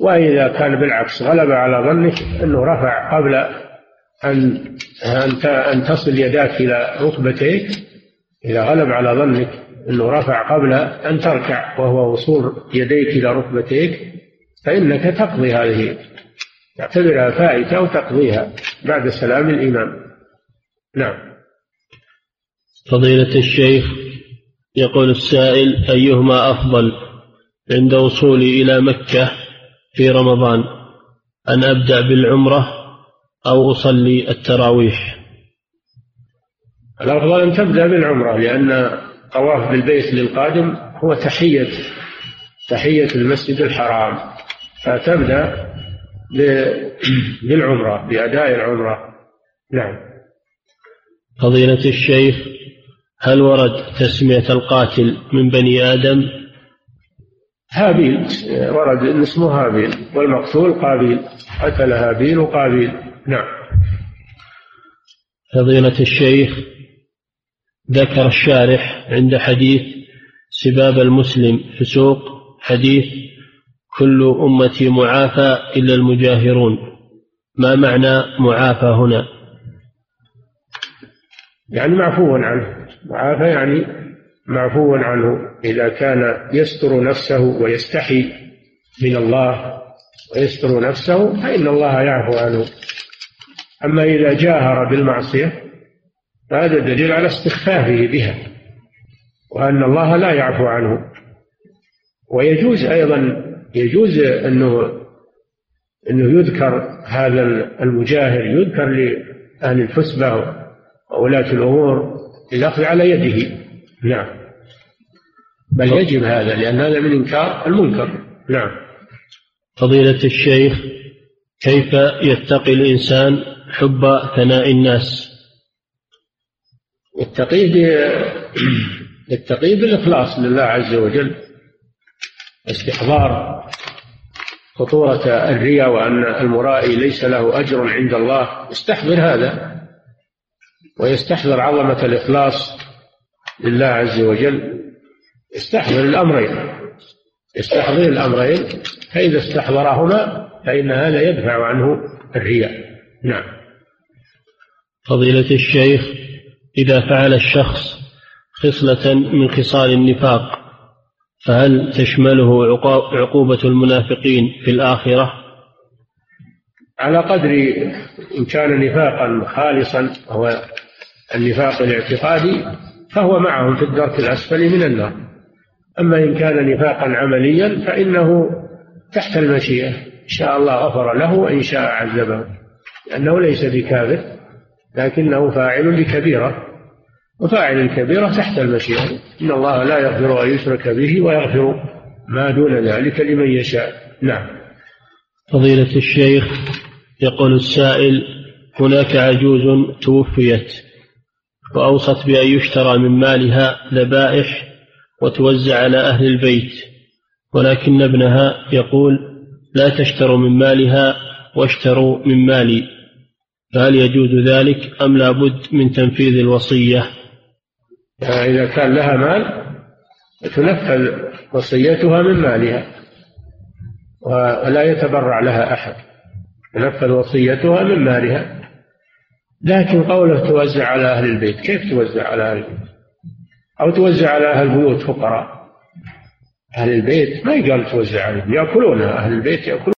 وإذا كان بالعكس غلب على ظنك أنه رفع قبل أن أن تصل يداك إلى ركبتيك إذا غلب على ظنك أنه رفع قبل أن تركع وهو وصول يديك إلى ركبتيك فإنك تقضي هذه تعتبرها فائتة وتقضيها بعد سلام الإمام. نعم. فضيلة الشيخ يقول السائل أيهما أفضل عند وصولي إلى مكة في رمضان أن أبدأ بالعمرة أو أصلي التراويح؟ الأفضل أن تبدأ بالعمرة لأن طواف بالبيت للقادم هو تحية تحية المسجد الحرام. فتبدأ بالعمرة بأداء العمرة. نعم. فضيلة الشيخ هل ورد تسمية القاتل من بني آدم؟ هابيل ورد إن اسمه هابيل والمقتول قابيل قتل هابيل وقابيل. نعم. فضيلة الشيخ ذكر الشارح عند حديث سباب المسلم فسوق حديث كل أمتي معافى إلا المجاهرون. ما معنى معافى هنا؟ يعني معفو عنه. معافى يعني معفو عنه إذا كان يستر نفسه ويستحي من الله ويستر نفسه فإن الله يعفو عنه. أما إذا جاهر بالمعصية فهذا دليل على استخفافه بها وأن الله لا يعفو عنه. ويجوز أيضا يجوز أنه أنه يذكر هذا المجاهر يذكر لأهل الحسبة وولاة الأمور للأخذ على يده. نعم. بل يجب هذا لأن هذا من إنكار المنكر. نعم. فضيلة الشيخ كيف يتقي الإنسان حب ثناء الناس؟ يتقيه يتقيه بالإخلاص لله عز وجل استحضار خطورة الرياء وأن المرائي ليس له أجر عند الله. يستحضر هذا. ويستحضر عظمة الإخلاص لله عز وجل. يستحضر الأمرين. يستحضر الأمرين فإذا استحضرهما فإن هذا يدفع عنه الرياء. نعم. فضيلة الشيخ إذا فعل الشخص خصلة من خصال النفاق فهل تشمله عقوبة المنافقين في الآخرة؟ على قدر إن كان نفاقا خالصا هو النفاق الاعتقادي فهو معهم في الدرك الأسفل من النار. أما إن كان نفاقا عمليا فإنه تحت المشيئة. إن شاء الله غفر له وإن شاء عذبه. لأنه ليس بكافر لكنه فاعل لكبيرة وفاعل الكبيرة تحت المشيئة. إن الله لا يغفر أن يشرك به ويغفر ما دون ذلك لمن يشاء. نعم. فضيلة الشيخ يقول السائل هناك عجوز توفيت. وأوصت بأن يشترى من مالها ذبائح وتوزع على أهل البيت ولكن ابنها يقول لا تشتروا من مالها واشتروا من مالي فهل يجوز ذلك أم لا بد من تنفيذ الوصية؟ إذا كان لها مال تنفذ وصيتها من مالها ولا يتبرع لها أحد تنفذ وصيتها من مالها. لكن قوله توزع على أهل البيت كيف توزع على أهل البيت؟ أو توزع على أهل البيوت فقراء؟ أهل البيت ما يقال توزع عليهم يأكلون أهل البيت يأكلون.